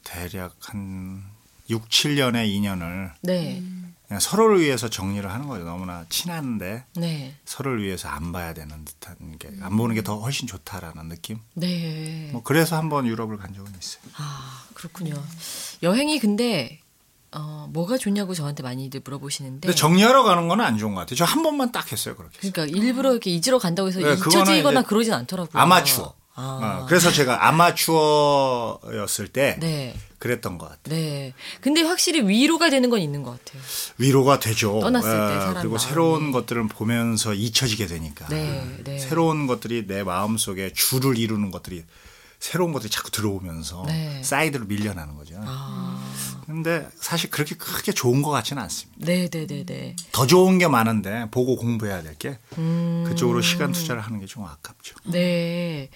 B: 대략 한 6, 7년의 인연을
A: 네.
B: 그냥 서로를 위해서 정리를 하는 거죠. 너무나 친한데
A: 네.
B: 서로를 위해서 안 봐야 되는 듯한 게 안 보는 게 더 훨씬 좋다라는 느낌.
A: 네.
B: 뭐 그래서 한번 유럽을 간 적은 있어요.
A: 아, 그렇군요. 여행이 근데 어, 뭐가 좋냐고 저한테 많이들 물어보시는데
B: 정리하러 가는 건 안 좋은 것 같아요. 저 한 번만 딱 했어요. 그렇게.
A: 그러니까 일부러 이렇게 잊으러 간다고 해서
B: 네,
A: 잊혀지거나 그러진 않더라고요.
B: 아마추어.
A: 아.
B: 어, 그래서 제가 아마추어였을 때
A: 네.
B: 그랬던 것 같아요.
A: 네. 근데 확실히 위로가 되는 건 있는 것 같아요.
B: 위로가 되죠.
A: 떠났을 때
B: 예,
A: 사람
B: 그리고
A: 마음이.
B: 새로운 것들을 보면서 잊혀지게 되니까.
A: 네, 네.
B: 새로운 것들이 내 마음 속에 줄을 이루는 것들이 새로운 것들이 자꾸 들어오면서
A: 네.
B: 사이드로 밀려나는 거죠.
A: 아.
B: 근데 사실 그렇게 크게 좋은 것 같지는 않습니다.
A: 네, 네, 네, 네.
B: 더 좋은 게 많은데 보고 공부해야 될게
A: 음.
B: 그쪽으로 시간 투자를 하는 게 좀 아깝죠.
A: 네.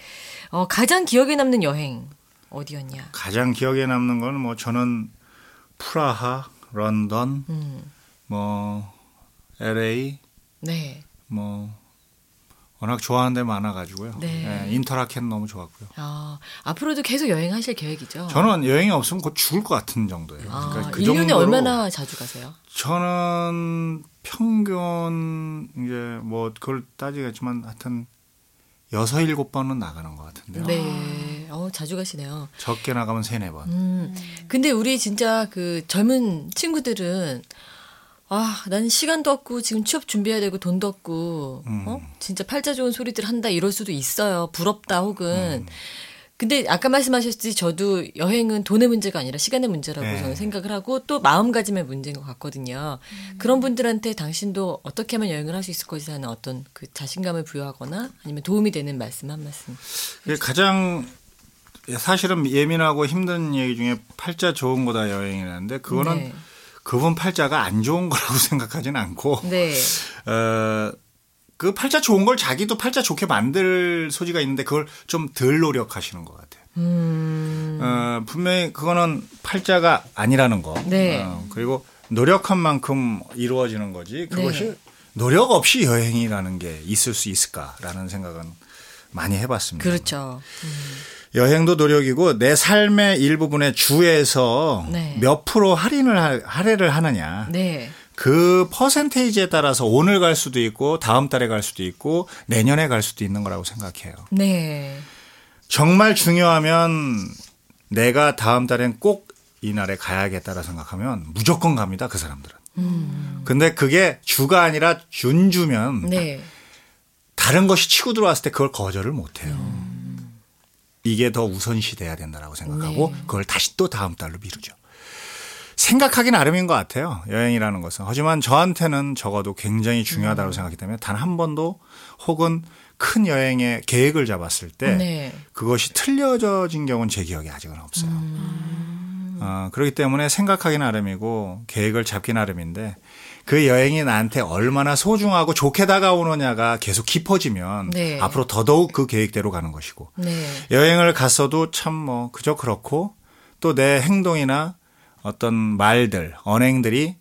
A: 어, 가장 기억에 남는 여행 어디였냐?
B: 가장 기억에 남는 건뭐 저는 프라하, 런던,
A: 음.
B: 뭐 LA,
A: 네.
B: 뭐 워낙 좋아하는 데 많아가지고요.
A: 네.
B: 예, 인터라켄 너무 좋았고요.
A: 아, 앞으로도 계속 여행하실 계획이죠?
B: 저는 여행이 없으면 곧 죽을 것 같은 정도예요.
A: 아,
B: 그러니까 그
A: 1년에
B: 정도로
A: 얼마나 자주 가세요?
B: 저는 평균 이제 뭐 그걸 따지겠지만 하여튼 여섯 일곱 번은 나가는 것 같은데요.
A: 네. 어, 자주 가시네요.
B: 적게 나가면 세네 번.
A: 음. 근데 우리 진짜 그 젊은 친구들은 아, 난 시간도 없고 지금 취업 준비해야 되고 돈도 없고
B: 음.
A: 어? 진짜 팔자 좋은 소리들 한다 이럴 수도 있어요. 부럽다 혹은
B: 음.
A: 근데 아까 말씀하셨듯이 저도 여행은 돈의 문제가 아니라 시간의 문제라고
B: 네.
A: 저는 생각을 하고 또 마음가짐의 문제인 것 같거든요. 그런 분들한테 당신도 어떻게 하면 여행을 할 수 있을 것이라는 어떤 그 자신감을 부여하거나 아니면 도움이 되는 말씀 한 말씀.
B: 가장 사실은 예민하고 힘든 얘기 중에 팔자 좋은 거다 여행이라는데 그거는
A: 네.
B: 그분 팔자가 안 좋은 거라고 생각하지는 않고
A: 네.
B: 어, 그 팔자 좋은 걸 자기도 팔자 좋게 만들 소지가 있는데 그걸 좀 덜 노력하시는 것 같아요.
A: 음.
B: 어, 분명히 그거는 팔자가 아니라는 거.
A: 네.
B: 어, 그리고 노력한 만큼 이루어지는 거지. 그것이
A: 네.
B: 노력 없이 여행이라는 게 있을 수 있을까라는 생각은 많이 해봤습니다.
A: 그렇죠.
B: 여행도 노력이고 내 삶의 일부분의 주에서
A: 네.
B: 몇 프로 할인을 하- 할애를 하느냐.
A: 네.
B: 그 퍼센테이지에 따라서 오늘 갈 수도 있고 다음 달에 갈 수도 있고 내년에 갈 수도 있는 거라고 생각해요.
A: 네.
B: 정말 중요하면 내가 다음 달엔 꼭 이 날에 가야겠다라 생각하면 무조건 갑니다. 그 사람들은. 근데 그게 주가 아니라 준주면
A: 네.
B: 다른 것이 치고 들어왔을 때 그걸 거절을 못 해요. 이게 더 우선시 돼야 된다라고 생각하고
A: 네.
B: 그걸 다시 또 다음 달로 미루죠. 생각하기 나름인 것 같아요. 여행이라는 것은. 하지만 저한테는 적어도 굉장히 중요하다고
A: 음.
B: 생각하기 때문에 단 한 번도 혹은 큰 여행의 계획을 잡았을 때
A: 네.
B: 그것이 틀려진 경우는 제 기억에 아직은 없어요.
A: 음.
B: 어, 그렇기 때문에 생각하기 나름이고 계획을 잡기 나름인데 그 여행이 나한테 얼마나 소중하고 좋게 다가오느냐가 계속 깊어지면
A: 네.
B: 앞으로 더더욱 그 계획대로 가는 것이고
A: 네.
B: 여행을 갔어도 참 뭐 그저 그렇고 또 내 행동이나 어떤 말들 언행들이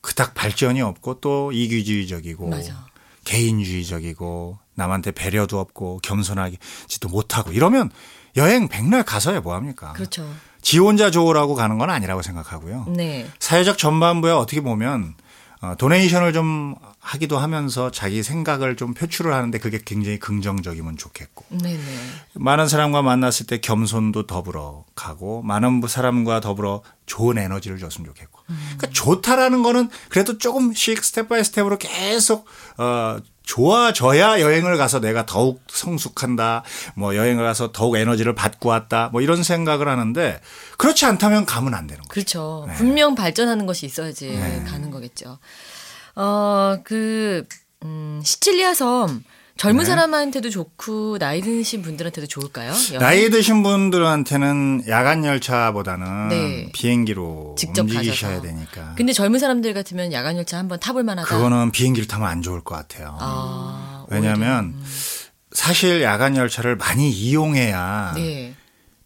B: 그닥 발전이 없고 또 이기주의적이고
A: 맞아.
B: 개인주의적이고 남한테 배려도 없고 겸손하지도 못하고 이러면 여행 백날 가서야 뭐 합니까?
A: 그렇죠.
B: 지 혼자 좋으라고 가는 건 아니라고 생각하고요.
A: 네.
B: 사회적 전반부에 어떻게 보면 어, 도네이션을 좀 하기도 하면서 자기 생각을 좀 표출을 하는데 그게 굉장히 긍정적이면 좋겠고
A: 네네.
B: 많은 사람과 만났을 때 겸손도 더불어 가고 많은 사람과 더불어 좋은 에너지를 줬으면 좋겠고 그러니까 좋다라는 거는 그래도 조금씩 step by step으로 계속 어 좋아져야 여행을 가서 내가 더욱 성숙한다 뭐 여행을 가서 더욱 에너지를 받고 왔다 뭐 이런 생각을 하는데 그렇지 않다면 가면 안 되는 거죠.
A: 그렇죠.
B: 네.
A: 분명 발전하는 것이 있어야지 가는 거겠죠. 어, 그, 음, 시칠리아 섬, 젊은
B: 네.
A: 사람한테도 좋고, 나이 드신 분들한테도 좋을까요? 여행?
B: 나이 드신 분들한테는 야간 열차보다는
A: 네.
B: 비행기로
A: 직접
B: 움직이셔야
A: 가셔서.
B: 되니까.
A: 근데 젊은 사람들 같으면 야간 열차 한번 타볼 만하다.
B: 그거는 비행기를 타면 안 좋을 것 같아요.
A: 아,
B: 왜냐하면
A: 오히려.
B: 사실 야간 열차를 많이 이용해야
A: 네.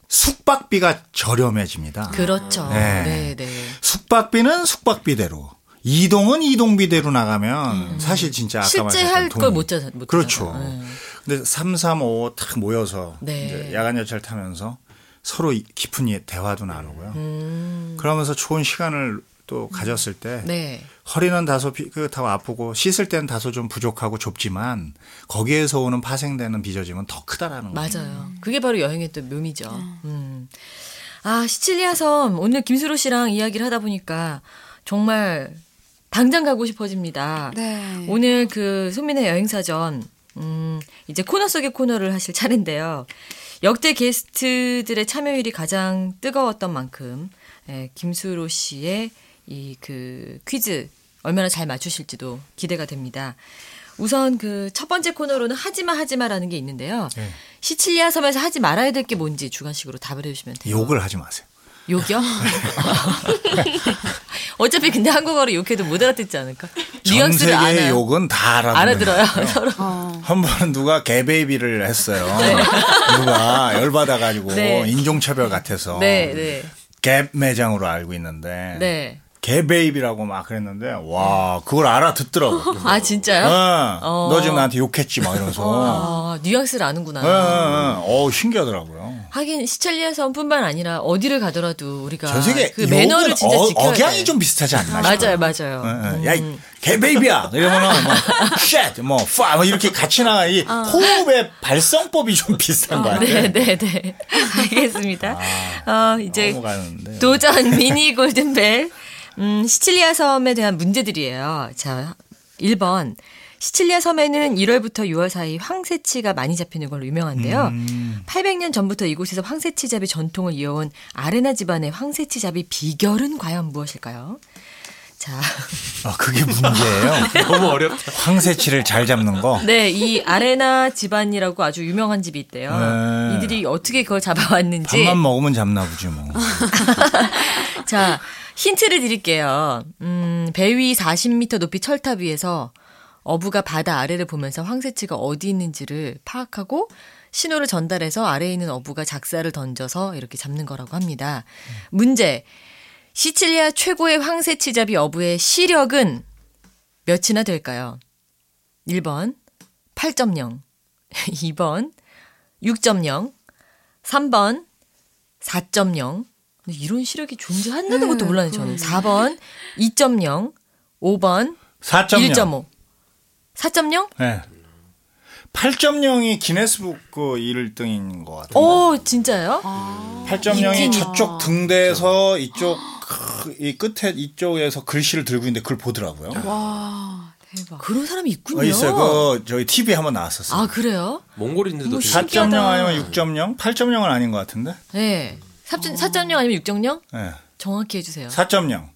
B: 숙박비가 저렴해집니다.
A: 그렇죠.
B: 네.
A: 네, 네.
B: 숙박비는 숙박비대로, 이동은 이동비대로 나가면 사실 진짜 아까
A: 음. 실제 할
B: 돈-
A: 걸못 찾아, 못
B: 그렇죠.
A: 네.
B: 근데 3, 3, 5 탁 모여서
A: 네.
B: 이제 야간 열차를 타면서 서로 이- 깊은 이- 대화도 나누고요.
A: 음,
B: 그러면서 좋은 시간을 또 가졌을 때
A: 네.
B: 허리는 다소 삐끗하고 아프고 씻을 때는 다소 좀 부족하고 좁지만 거기에서 오는 파생되는 빚어짐은 더 크다라는 거죠.
A: 맞아요. 그게 바로 여행의 또 묘미죠. 음. 아, 시칠리아 섬. 오늘 김수로 씨랑 이야기를 하다 보니까 정말 당장 가고 싶어집니다.
C: 네.
A: 오늘 그 소민의 여행사전, 음, 이제 코너 속의 코너를 하실 차례인데요. 역대 게스트들의 참여율이 가장 뜨거웠던 만큼, 예, 김수로 씨의 이 그 퀴즈 얼마나 잘 맞추실지도 기대가 됩니다. 우선 그 첫 번째 코너로는 하지마 하지마라는 게 있는데요.
B: 네.
A: 시칠리아 섬에서 하지 말아야 될 게 뭔지 주관식으로 답을 해주시면 돼요.
B: 욕을 하지 마세요.
A: 욕이요? 어차피 근데 한국어로 욕해도 못 알아듣지 않을까? 뉘앙스를
B: 전 세계의
A: 알아요.
B: 욕은 다 알아들어요.
A: 알아들어요. 서로.
C: 어.
B: 한 번은 누가 개베이비를 했어요. 누가 열받아가지고
A: 네.
B: 인종차별 같아서
A: 네, 네,
B: 갭 매장으로 알고 있는데
A: 네.
B: 개베이비라고 막 그랬는데 와 그걸 알아듣더라고.
A: 아 진짜요?
B: 어,
A: 어.
B: 너 지금 나한테 욕했지 막 이러면서.
A: 아, 뉘앙스를 아는구나.
B: 어, 어, 어. 어, 신기하더라고요.
A: 하긴 시찰리아 섬뿐만 아니라 어디를 가더라도 우리가
B: 전 세계
A: 그 매너를 진짜
B: 어,
A: 지켜야
B: 억양이
A: 돼.
B: 좀 비슷하지 않나
A: 맞아요. 맞아요.
B: 어, 어. 야, 이 개베이비야! 이러면은, 뭐, shit, 뭐, fa, 뭐, 이렇게 같이 나가, 이 호흡의 발성법이 좀 비슷한 거 같아요.
A: 네, 네, 네. 알겠습니다. 어, 이제
B: 넘어가는데.
A: 도전 미니 골든벨. 음, 시칠리아 섬에 대한 문제들이에요. 자, 1번. 시칠리아 섬에는 1월부터 6월 사이 황새치가 많이 잡히는 걸로 유명한데요. 800년 전부터 이곳에서 황새치 잡이 전통을 이어온 아레나 집안의 황새치 잡이 비결은 과연 무엇일까요? 자,
B: 아, 그게 문제예요.
D: 너무 어렵다.
B: 황새치를 잘 잡는 거.
A: 네, 이 아레나 집안이라고 아주 유명한 집이 있대요.
B: 네.
A: 이들이 어떻게 그걸 잡아왔는지.
B: 밥만 먹으면 잡나 보지 뭐.
A: 자, 힌트를 드릴게요. 음, 배 위 40m 높이 철탑 위에서 어부가 바다 아래를 보면서 황새치가 어디 있는지를 파악하고 신호를 전달해서 아래에 있는 어부가 작사를 던져서 이렇게 잡는 거라고 합니다. 문제. 시칠리아 최고의 황새치 잡이 어부의 시력은 몇이나 될까요? 1번 8.0, 2번 6.0, 3번 4.0. 근데 이런 시력이 존재한다는 것도 몰랐네 저는. 4번 2.0, 5번
B: 4.0.
A: 1.5. 4.0?
B: 네. 8.0이 기네스북 그 1등인 것 같아요.
A: 오, 진짜요?
B: 8.0이
A: 있긴
B: 저쪽 등대에서 이쪽 크- 이 끝에 이쪽에서 글씨를 들고 있는데 그걸 보더라고요.
C: 와 대박.
A: 그런 사람이 있군요.
B: 어, 있어요. 그 저희 TV에 한번 나왔었어요.
A: 아, 그래요?
D: 몽골인들도
A: 뭐
D: 되게
A: 신-
B: 4.0
A: 신기하다.
B: 아니면 6.0? 8.0은 아닌 것 같은데.
A: 네. 4.0 아니면 6.0?
B: 네.
A: 정확히 해주세요.
B: 4.0.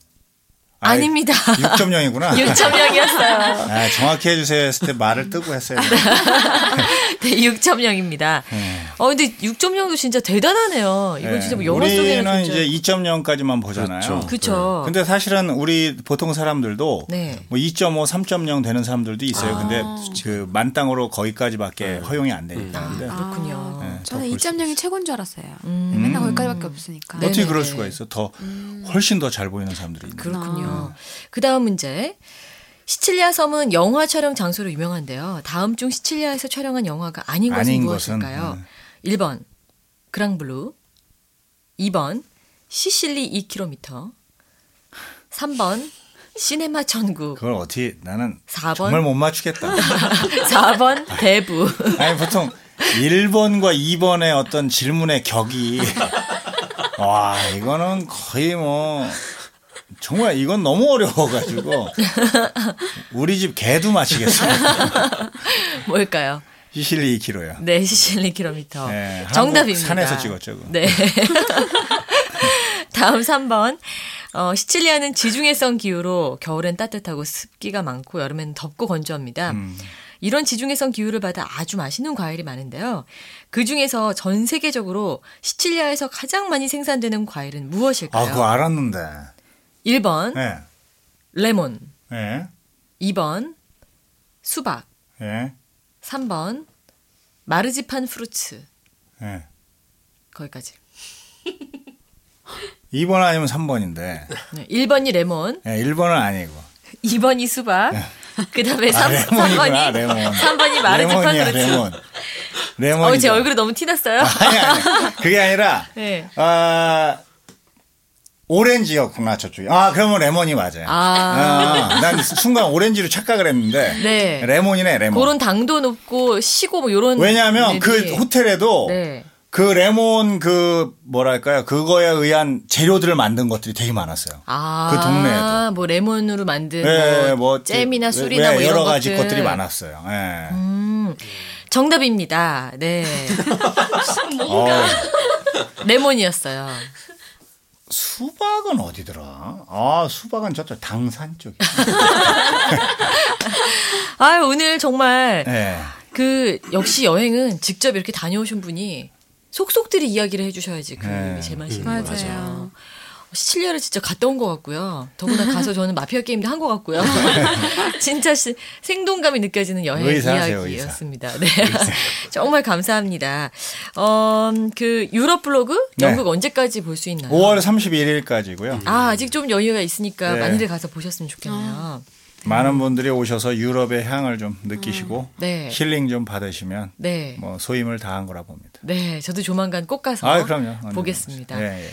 A: 아닙니다.
B: 6.0이구나.
A: 6.0이었어요.
B: 아, 정확히 해주세요 했을 때 말을 뜨고 했어요.
A: 네, 6.0입니다. 어 근데 6.0도 진짜 대단하네요. 이건 진짜 뭐 영화 속에는
B: 네. 우리는
A: 진짜
B: 이제 2.0까지만 보잖아요.
D: 그렇죠.
A: 그렇죠.
B: 근데 사실은 우리 보통 사람들도
A: 네.
B: 뭐 2.5, 3.0 되는 사람들도 있어요. 근데
A: 아.
B: 그 만땅으로 거기까지밖에 허용이 안 되니까. 근데
A: 그렇군요.
B: 네, 더
C: 저는
B: 볼수
C: 2.0이 최고인 줄 알았어요.
A: 음.
C: 맨날 거기까지밖에 없으니까.
A: 네.
B: 어떻게
A: 네네네.
B: 그럴 수가 있어? 더 훨씬 더 잘 보이는 사람들이 있는.
A: 그렇군요. 그 다음 문제. 시칠리아 섬은 영화 촬영 장소로 유명한데요. 다음 중 시칠리아에서 촬영한 영화가 아닌 것은
B: 아닌
A: 무엇일까요?
B: 것은,
A: 1번 그랑블루 2번 시실리 2km 3번 시네마 천국
B: 그걸 어떻게 나는
A: 4번
B: 정말 못 맞추겠다.
A: 4번 대부
B: 아니 보통 1번과 2번의 어떤 질문의 격이 와 이거는 거의 뭐 정말 이건 너무 어려워가지고 우리 집 개도 맞히겠어요.
A: 뭘까요?
B: 시실리 2kg요.
A: 네, 시실리 2km.
B: 네,
A: 정답입니다.
B: 산에서 찍었죠, 그거.
A: 네. 다음 3번. 어, 시칠리아는 지중해성 기후로 겨울엔 따뜻하고 습기가 많고 여름엔 덥고 건조합니다.
B: 음.
A: 이런 지중해성 기후를 받아 아주 맛있는 과일이 많은데요. 그 중에서 전 세계적으로 시칠리아에서 가장 많이 생산되는 과일은 무엇일까요?
B: 아 그거 알았는데.
A: 1번
B: 예.
A: 레몬,
B: 예.
A: 2번 수박,
B: 예.
A: 3번 마르지판 프루츠.
B: 예.
A: 거기까지.
B: 2번 아니면 3번인데.
A: 네, 1번이 레몬,
B: 예, 1번은 아니고.
A: 2번이 수박, 그 다음에
B: 아,
A: 3,
B: 레몬이구나,
A: 번이
B: 레몬.
A: 3번이 마르지판 그렇지.
B: 레몬. 레몬.
A: 어, 제 얼굴이 너무 티났어요?
B: 아니, 아니. 그게 아니라,
A: 네.
B: 아, 오렌지였구나, 저쪽이. 아, 그러면 레몬이 맞아요.
A: 아.
B: 아, 난 순간 오렌지로 착각을 했는데.
A: 네.
B: 레몬이네, 레몬.
A: 그런 당도 높고 시고 뭐 요런
B: 왜냐하면 그 호텔에도
A: 네.
B: 그 레몬 그 뭐랄까요 그거에 의한 재료들을 만든 것들이 되게 많았어요.
A: 아,
B: 그 동네에도.
A: 뭐 레몬으로 만든
B: 예,
A: 뭐 잼이나
B: 왜-
A: 술이나 왜뭐 이런
B: 여러 가지
A: 것들.
B: 것들이 많았어요. 예.
A: 음, 정답입니다. 네.
B: 어,
A: 레몬이었어요.
B: 수박은 어디더라? 아 수박은 저쪽 당산 쪽에.
A: 아, 오늘 정말
B: 예.
A: 그 역시 여행은 직접 이렇게 다녀오신 분이 속속들이 이야기를 해주셔야지 그
B: 네.
A: 제맛이
C: 맞아요.
A: 맞아요. 시칠리아를 진짜 갔다 온 것 같고요. 더구나 가서 저는 마피아 게임도 한 것 같고요. 진짜 시- 생동감이 느껴지는 여행
B: 의사세요,
A: 이야기였습니다. 네. 정말 감사합니다. 어, 그 유럽 블로그
B: 네.
A: 영국 언제까지 볼 수 있나요?
B: 5월 31일까지고요.
A: 아, 아직 좀 여유가 있으니까
B: 네.
A: 많이들 가서 보셨으면 좋겠네요.
B: 많은 분들이 오셔서 유럽의 향을 좀 느끼시고
A: 네.
B: 힐링 좀 받으시면
A: 네.
B: 뭐 소임을 다한 거라 봅니다.
A: 네, 저도 조만간 꼭 가서
B: 아.
A: 보겠습니다.
B: 예, 예.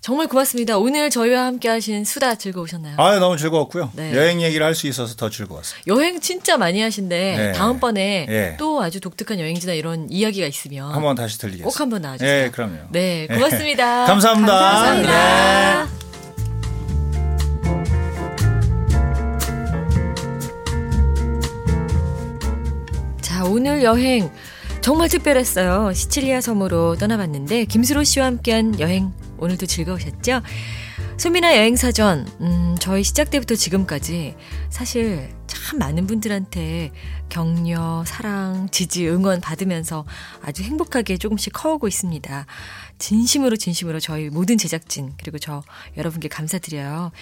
A: 정말 고맙습니다. 오늘 저희와 함께 하신 수다 즐거우셨나요?
B: 아, 너무 즐거웠고요.
A: 네.
B: 여행 얘기를 할 수 있어서 더 즐거웠어요.
A: 여행 진짜 많이 하신데
B: 네.
A: 다음번에
B: 예.
A: 또 아주 독특한 여행지나 이런 이야기가 있으면
B: 한번 다시 들리겠습니다.
A: 꼭 한번 나와주세요.
B: 예, 그럼요.
A: 네, 고맙습니다.
B: 감사합니다.
A: 감사합니다. 자, 오늘 여행 정말 특별했어요. 시칠리아 섬으로 떠나봤는데 김수로 씨와 함께한 여행 오늘도 즐거우셨죠? 손미나 여행사전, 음, 저희 시작 때부터 지금까지 사실 참 많은 분들한테 격려, 사랑, 지지, 응원 받으면서 아주 행복하게 조금씩 커오고 있습니다. 진심으로 진심으로 저희 모든 제작진 그리고 저 여러분께 감사드려요.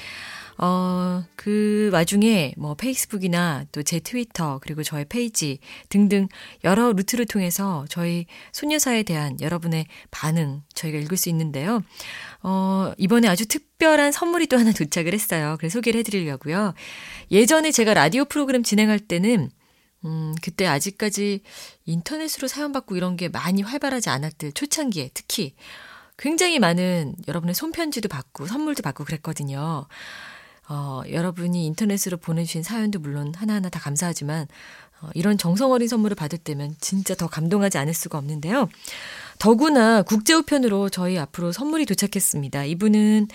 A: 어, 그 와중에 뭐 페이스북이나 또 제 트위터 그리고 저의 페이지 등등 여러 루트를 통해서 저희 소녀사에 대한 여러분의 반응 저희가 읽을 수 있는데요. 어, 이번에 아주 특별한 선물이 또 하나 도착을 했어요. 그래서 소개를 해드리려고요. 예전에 제가 라디오 프로그램 진행할 때는 음, 그때 아직까지 인터넷으로 사연받고 이런 게 많이 활발하지 않았을 초창기에 특히 굉장히 많은 여러분의 손편지도 받고 선물도 받고 그랬거든요. 어, 여러분이 인터넷으로 보내주신 사연도 물론 하나하나 다 감사하지만 어, 이런 정성 어린 선물을 받을 때면 진짜 더 감동하지 않을 수가 없는데요. 더구나 국제우편으로 저희 앞으로 선물이 도착했습니다. 이분은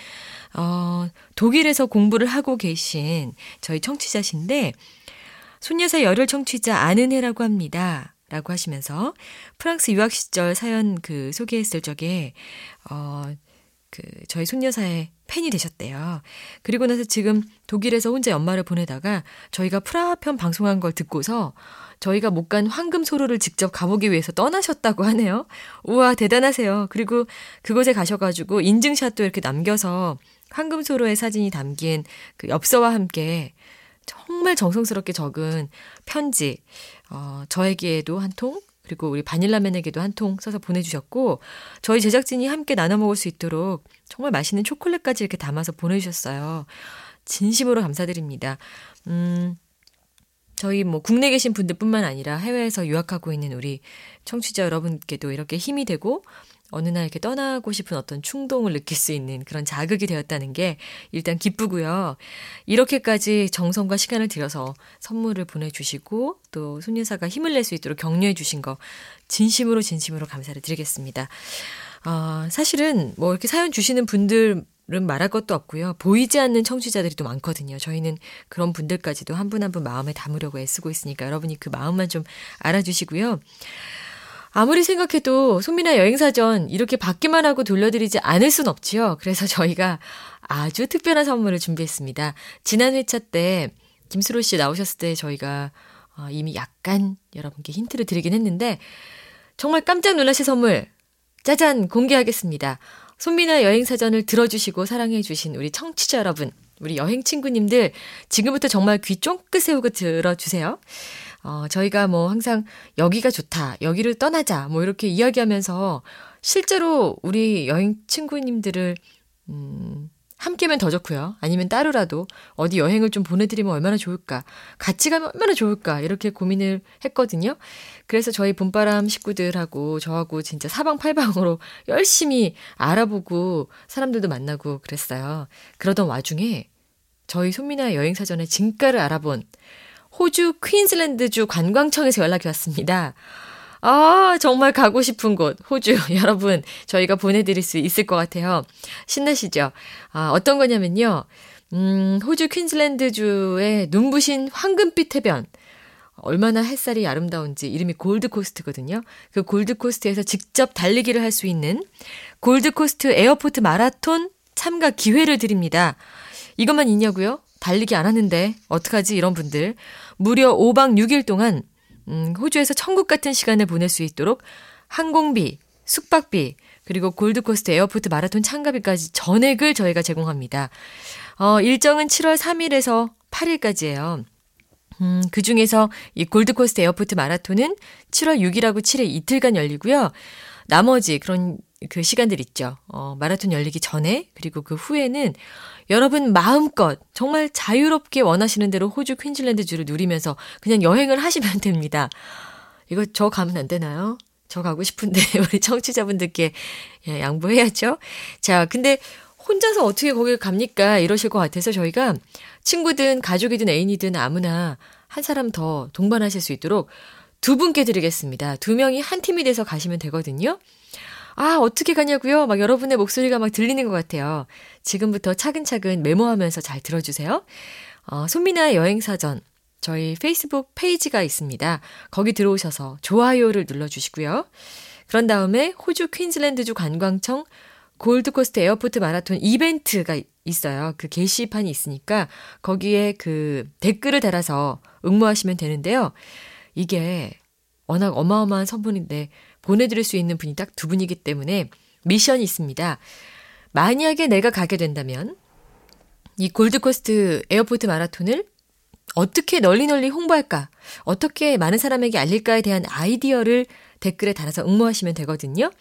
A: 어, 독일에서 공부를 하고 계신 저희 청취자신데 손녀사 열혈 청취자 아는해라고 합니다. 라고 하시면서 프랑스 유학 시절 사연 그 소개했을 적에 어 그 저희 손여사의 팬이 되셨대요. 그리고 나서 지금 독일에서 혼자 연말을 보내다가 저희가 프라하 편 방송한 걸 듣고서 저희가 못 간 황금 소로를 직접 가보기 위해서 떠나셨다고 하네요. 우와, 대단하세요. 그리고 그곳에 가셔가지고 인증샷도 이렇게 남겨서 황금 소로의 사진이 담긴 그 엽서와 함께 정말 정성스럽게 적은 편지, 어, 저에게도 한 통, 그리고 우리 바닐라맨에게도 한 통 써서 보내주셨고, 저희 제작진이 함께 나눠 먹을 수 있도록 정말 맛있는 초콜릿까지 이렇게 담아서 보내주셨어요. 진심으로 감사드립니다. 음, 저희 뭐 국내 계신 분들뿐만 아니라 해외에서 유학하고 있는 우리 청취자 여러분께도 이렇게 힘이 되고 어느 날 이렇게 떠나고 싶은 어떤 충동을 느낄 수 있는 그런 자극이 되었다는 게 일단 기쁘고요. 이렇게까지 정성과 시간을 들여서 선물을 보내주시고 또 손여사가 힘을 낼 수 있도록 격려해 주신 거 진심으로 진심으로 감사를 드리겠습니다. 어, 사실은 뭐 이렇게 사연 주시는 분들 은 말할 것도 없고요. 보이지 않는 청취자들이 또 많거든요. 저희는 그런 분들까지도 한 분 한분 마음에 담으려고 애쓰고 있으니까 여러분이 그 마음만 좀 알아주시고요. 아무리 생각해도 손미나 여행사전 이렇게 받기만 하고 돌려드리지 않을 순 없지요. 그래서 저희가 아주 특별한 선물을 준비했습니다. 지난 회차 때 김수로 씨 나오셨을 때 저희가 어, 이미 약간 여러분께 힌트를 드리긴 했는데 정말 깜짝 놀라실 선물 짜잔 공개하겠습니다. 손미나 여행 사전을 들어주시고 사랑해주신 우리 청취자 여러분, 우리 여행 친구님들, 지금부터 정말 귀 쫑긋 세우고 들어주세요. 어, 저희가 뭐 항상 여기가 좋다, 여기를 떠나자, 뭐 이렇게 이야기하면서 실제로 우리 여행 친구님들을, 음, 함께면 더 좋고요. 아니면 따로라도 어디 여행을 좀 보내드리면 얼마나 좋을까. 같이 가면 얼마나 좋을까. 이렇게 고민을 했거든요. 그래서 저희 봄바람 식구들하고 저하고 진짜 사방팔방으로 열심히 알아보고 사람들도 만나고 그랬어요. 그러던 와중에 저희 손미나 여행사전의 진가를 알아본 호주 퀸즐랜드주 관광청에서 연락이 왔습니다. 아, 정말 가고 싶은 곳, 호주. 여러분, 저희가 보내드릴 수 있을 것 같아요. 신나시죠? 아, 어떤 거냐면요. 음, 호주 퀸즐랜드주의 눈부신 황금빛 해변. 얼마나 햇살이 아름다운지 이름이 골드코스트거든요. 그 골드코스트에서 직접 달리기를 할 수 있는 골드코스트 에어포트 마라톤 참가 기회를 드립니다. 이것만 있냐고요? 달리기 안 하는데 어떡하지 이런 분들. 무려 5박 6일 동안 음, 호주에서 천국 같은 시간을 보낼 수 있도록 항공비, 숙박비, 그리고 골드코스트 에어포트 마라톤 참가비까지 전액을 저희가 제공합니다. 어, 일정은 7월 3일에서 8일까지예요. 음, 그 중에서 이 골드코스트 에어포트 마라톤은 7월 6일하고 7일 이틀간 열리고요. 나머지 그런 그 시간들 있죠. 어, 마라톤 열리기 전에 그리고 그 후에는 여러분 마음껏 정말 자유롭게 원하시는 대로 호주 퀸즐랜드 주를 누리면서 그냥 여행을 하시면 됩니다. 이거 저 가면 안 되나요? 저 가고 싶은데 우리 청취자분들께 예, 양보해야죠. 자, 근데 혼자서 어떻게 거길 갑니까? 이러실 것 같아서 저희가 친구든 가족이든 애인이든 아무나 한 사람 더 동반하실 수 있도록 두 분께 드리겠습니다. 두 명이 한 팀이 돼서 가시면 되거든요. 아, 어떻게 가냐고요? 막 여러분의 목소리가 막 들리는 것 같아요. 지금부터 차근차근 메모하면서 잘 들어주세요. 어, 손미나 여행사전. 저희 페이스북 페이지가 있습니다. 거기 들어오셔서 좋아요를 눌러주시고요. 그런 다음에 호주 퀸즐랜드주 관광청 골드코스트 에어포트 마라톤 이벤트가 있어요. 그 게시판이 있으니까 거기에 그 댓글을 달아서 응모하시면 되는데요. 이게 워낙 어마어마한 선물인데 보내드릴 수 있는 분이 딱 두 분이기 때문에 미션이 있습니다. 만약에 내가 가게 된다면 이 골드코스트 에어포트 마라톤을 어떻게 널리 널리 홍보할까? 어떻게 많은 사람에게 알릴까에 대한 아이디어를 댓글에 달아서 응모하시면 되거든요.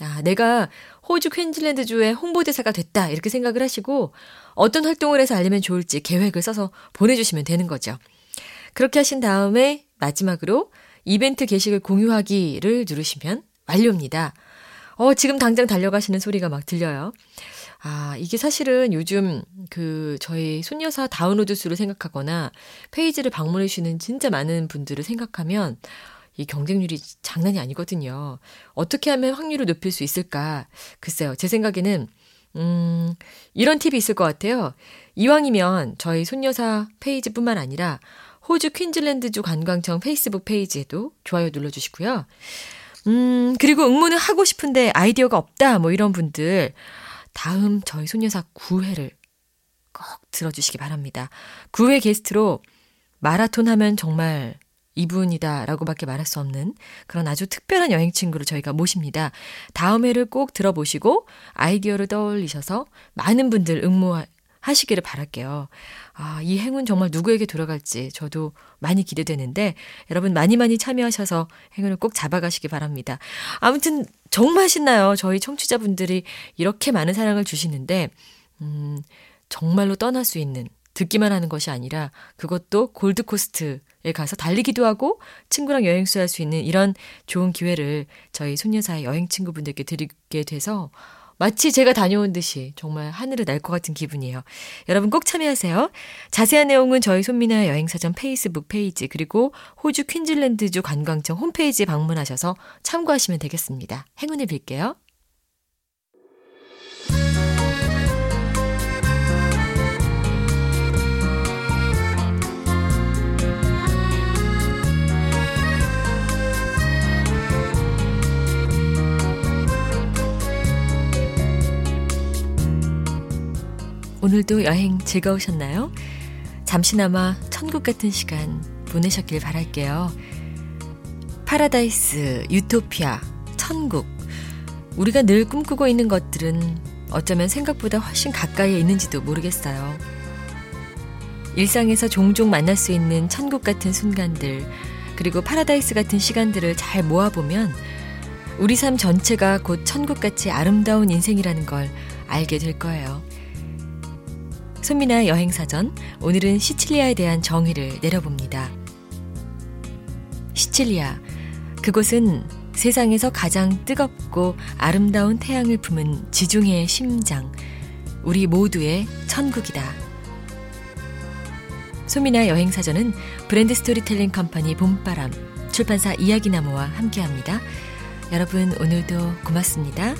A: 아, 내가 호주 퀸즐랜드주의 홍보대사가 됐다. 이렇게 생각을 하시고 어떤 활동을 해서 알리면 좋을지 계획을 써서 보내주시면 되는 거죠. 그렇게 하신 다음에 마지막으로 이벤트 게시글 공유하기를 누르시면 완료입니다. 어, 지금 당장 달려가시는 소리가 막 들려요. 아, 이게 사실은 요즘 그 저희 손여사 다운로드 수를 생각하거나 페이지를 방문해 주시는 진짜 많은 분들을 생각하면 이 경쟁률이 장난이 아니거든요. 어떻게 하면 확률을 높일 수 있을까? 글쎄요. 제 생각에는 음, 이런 팁이 있을 것 같아요. 이왕이면 저희 손여사 페이지뿐만 아니라 호주 퀸즐랜드주 관광청 페이스북 페이지에도 좋아요 눌러주시고요. 음, 그리고 응모는 하고 싶은데 아이디어가 없다, 뭐 이런 분들. 다음 저희 소녀사 9회를 꼭 들어주시기 바랍니다. 9회 게스트로 마라톤 하면 정말 이분이다라고밖에 말할 수 없는 그런 아주 특별한 여행 친구를 저희가 모십니다. 다음 회를 꼭 들어보시고 아이디어를 떠올리셔서 많은 분들 응모 하시기를 바랄게요. 아, 이 행운 정말 누구에게 돌아갈지 저도 많이 기대되는데 여러분 많이 많이 참여하셔서 행운을 꼭 잡아가시기 바랍니다. 아무튼 정말 신나요. 저희 청취자분들이 이렇게 많은 사랑을 주시는데 음, 정말로 떠날 수 있는 듣기만 하는 것이 아니라 그것도 골드코스트 에 가서 달리기도 하고 친구랑 여행 수 할 수 있는 이런 좋은 기회를 저희 손녀사의 여행 친구분들께 드리게 돼서 마치 제가 다녀온 듯이 정말 하늘을 날 것 같은 기분이에요. 여러분 꼭 참여하세요. 자세한 내용은 저희 손미나 여행사전 페이스북 페이지 그리고 호주 퀸즐랜드주 관광청 홈페이지에 방문하셔서 참고하시면 되겠습니다. 행운을 빌게요. 오늘도 여행 즐거우셨나요? 잠시나마 천국 같은 시간 보내셨길 바랄게요. 파라다이스, 유토피아, 천국. 우리가 늘 꿈꾸고 있는 것들은 어쩌면 생각보다 훨씬 가까이에 있는지도 모르겠어요. 일상에서 종종 만날 수 있는 천국 같은 순간들, 그리고 파라다이스 같은 시간들을 잘 모아보면 우리 삶 전체가 곧 천국같이 아름다운 인생이라는 걸 알게 될 거예요. 손미나 여행사전, 오늘은 시칠리아에 대한 정의를 내려봅니다. 시칠리아, 그곳은 세상에서 가장 뜨겁고 아름다운 태양을 품은 지중해의 심장, 우리 모두의 천국이다. 소미나 여행사전은 브랜드 스토리텔링 컴퍼니 봄바람, 출판사 이야기나무와 함께합니다. 여러분 오늘도 고맙습니다.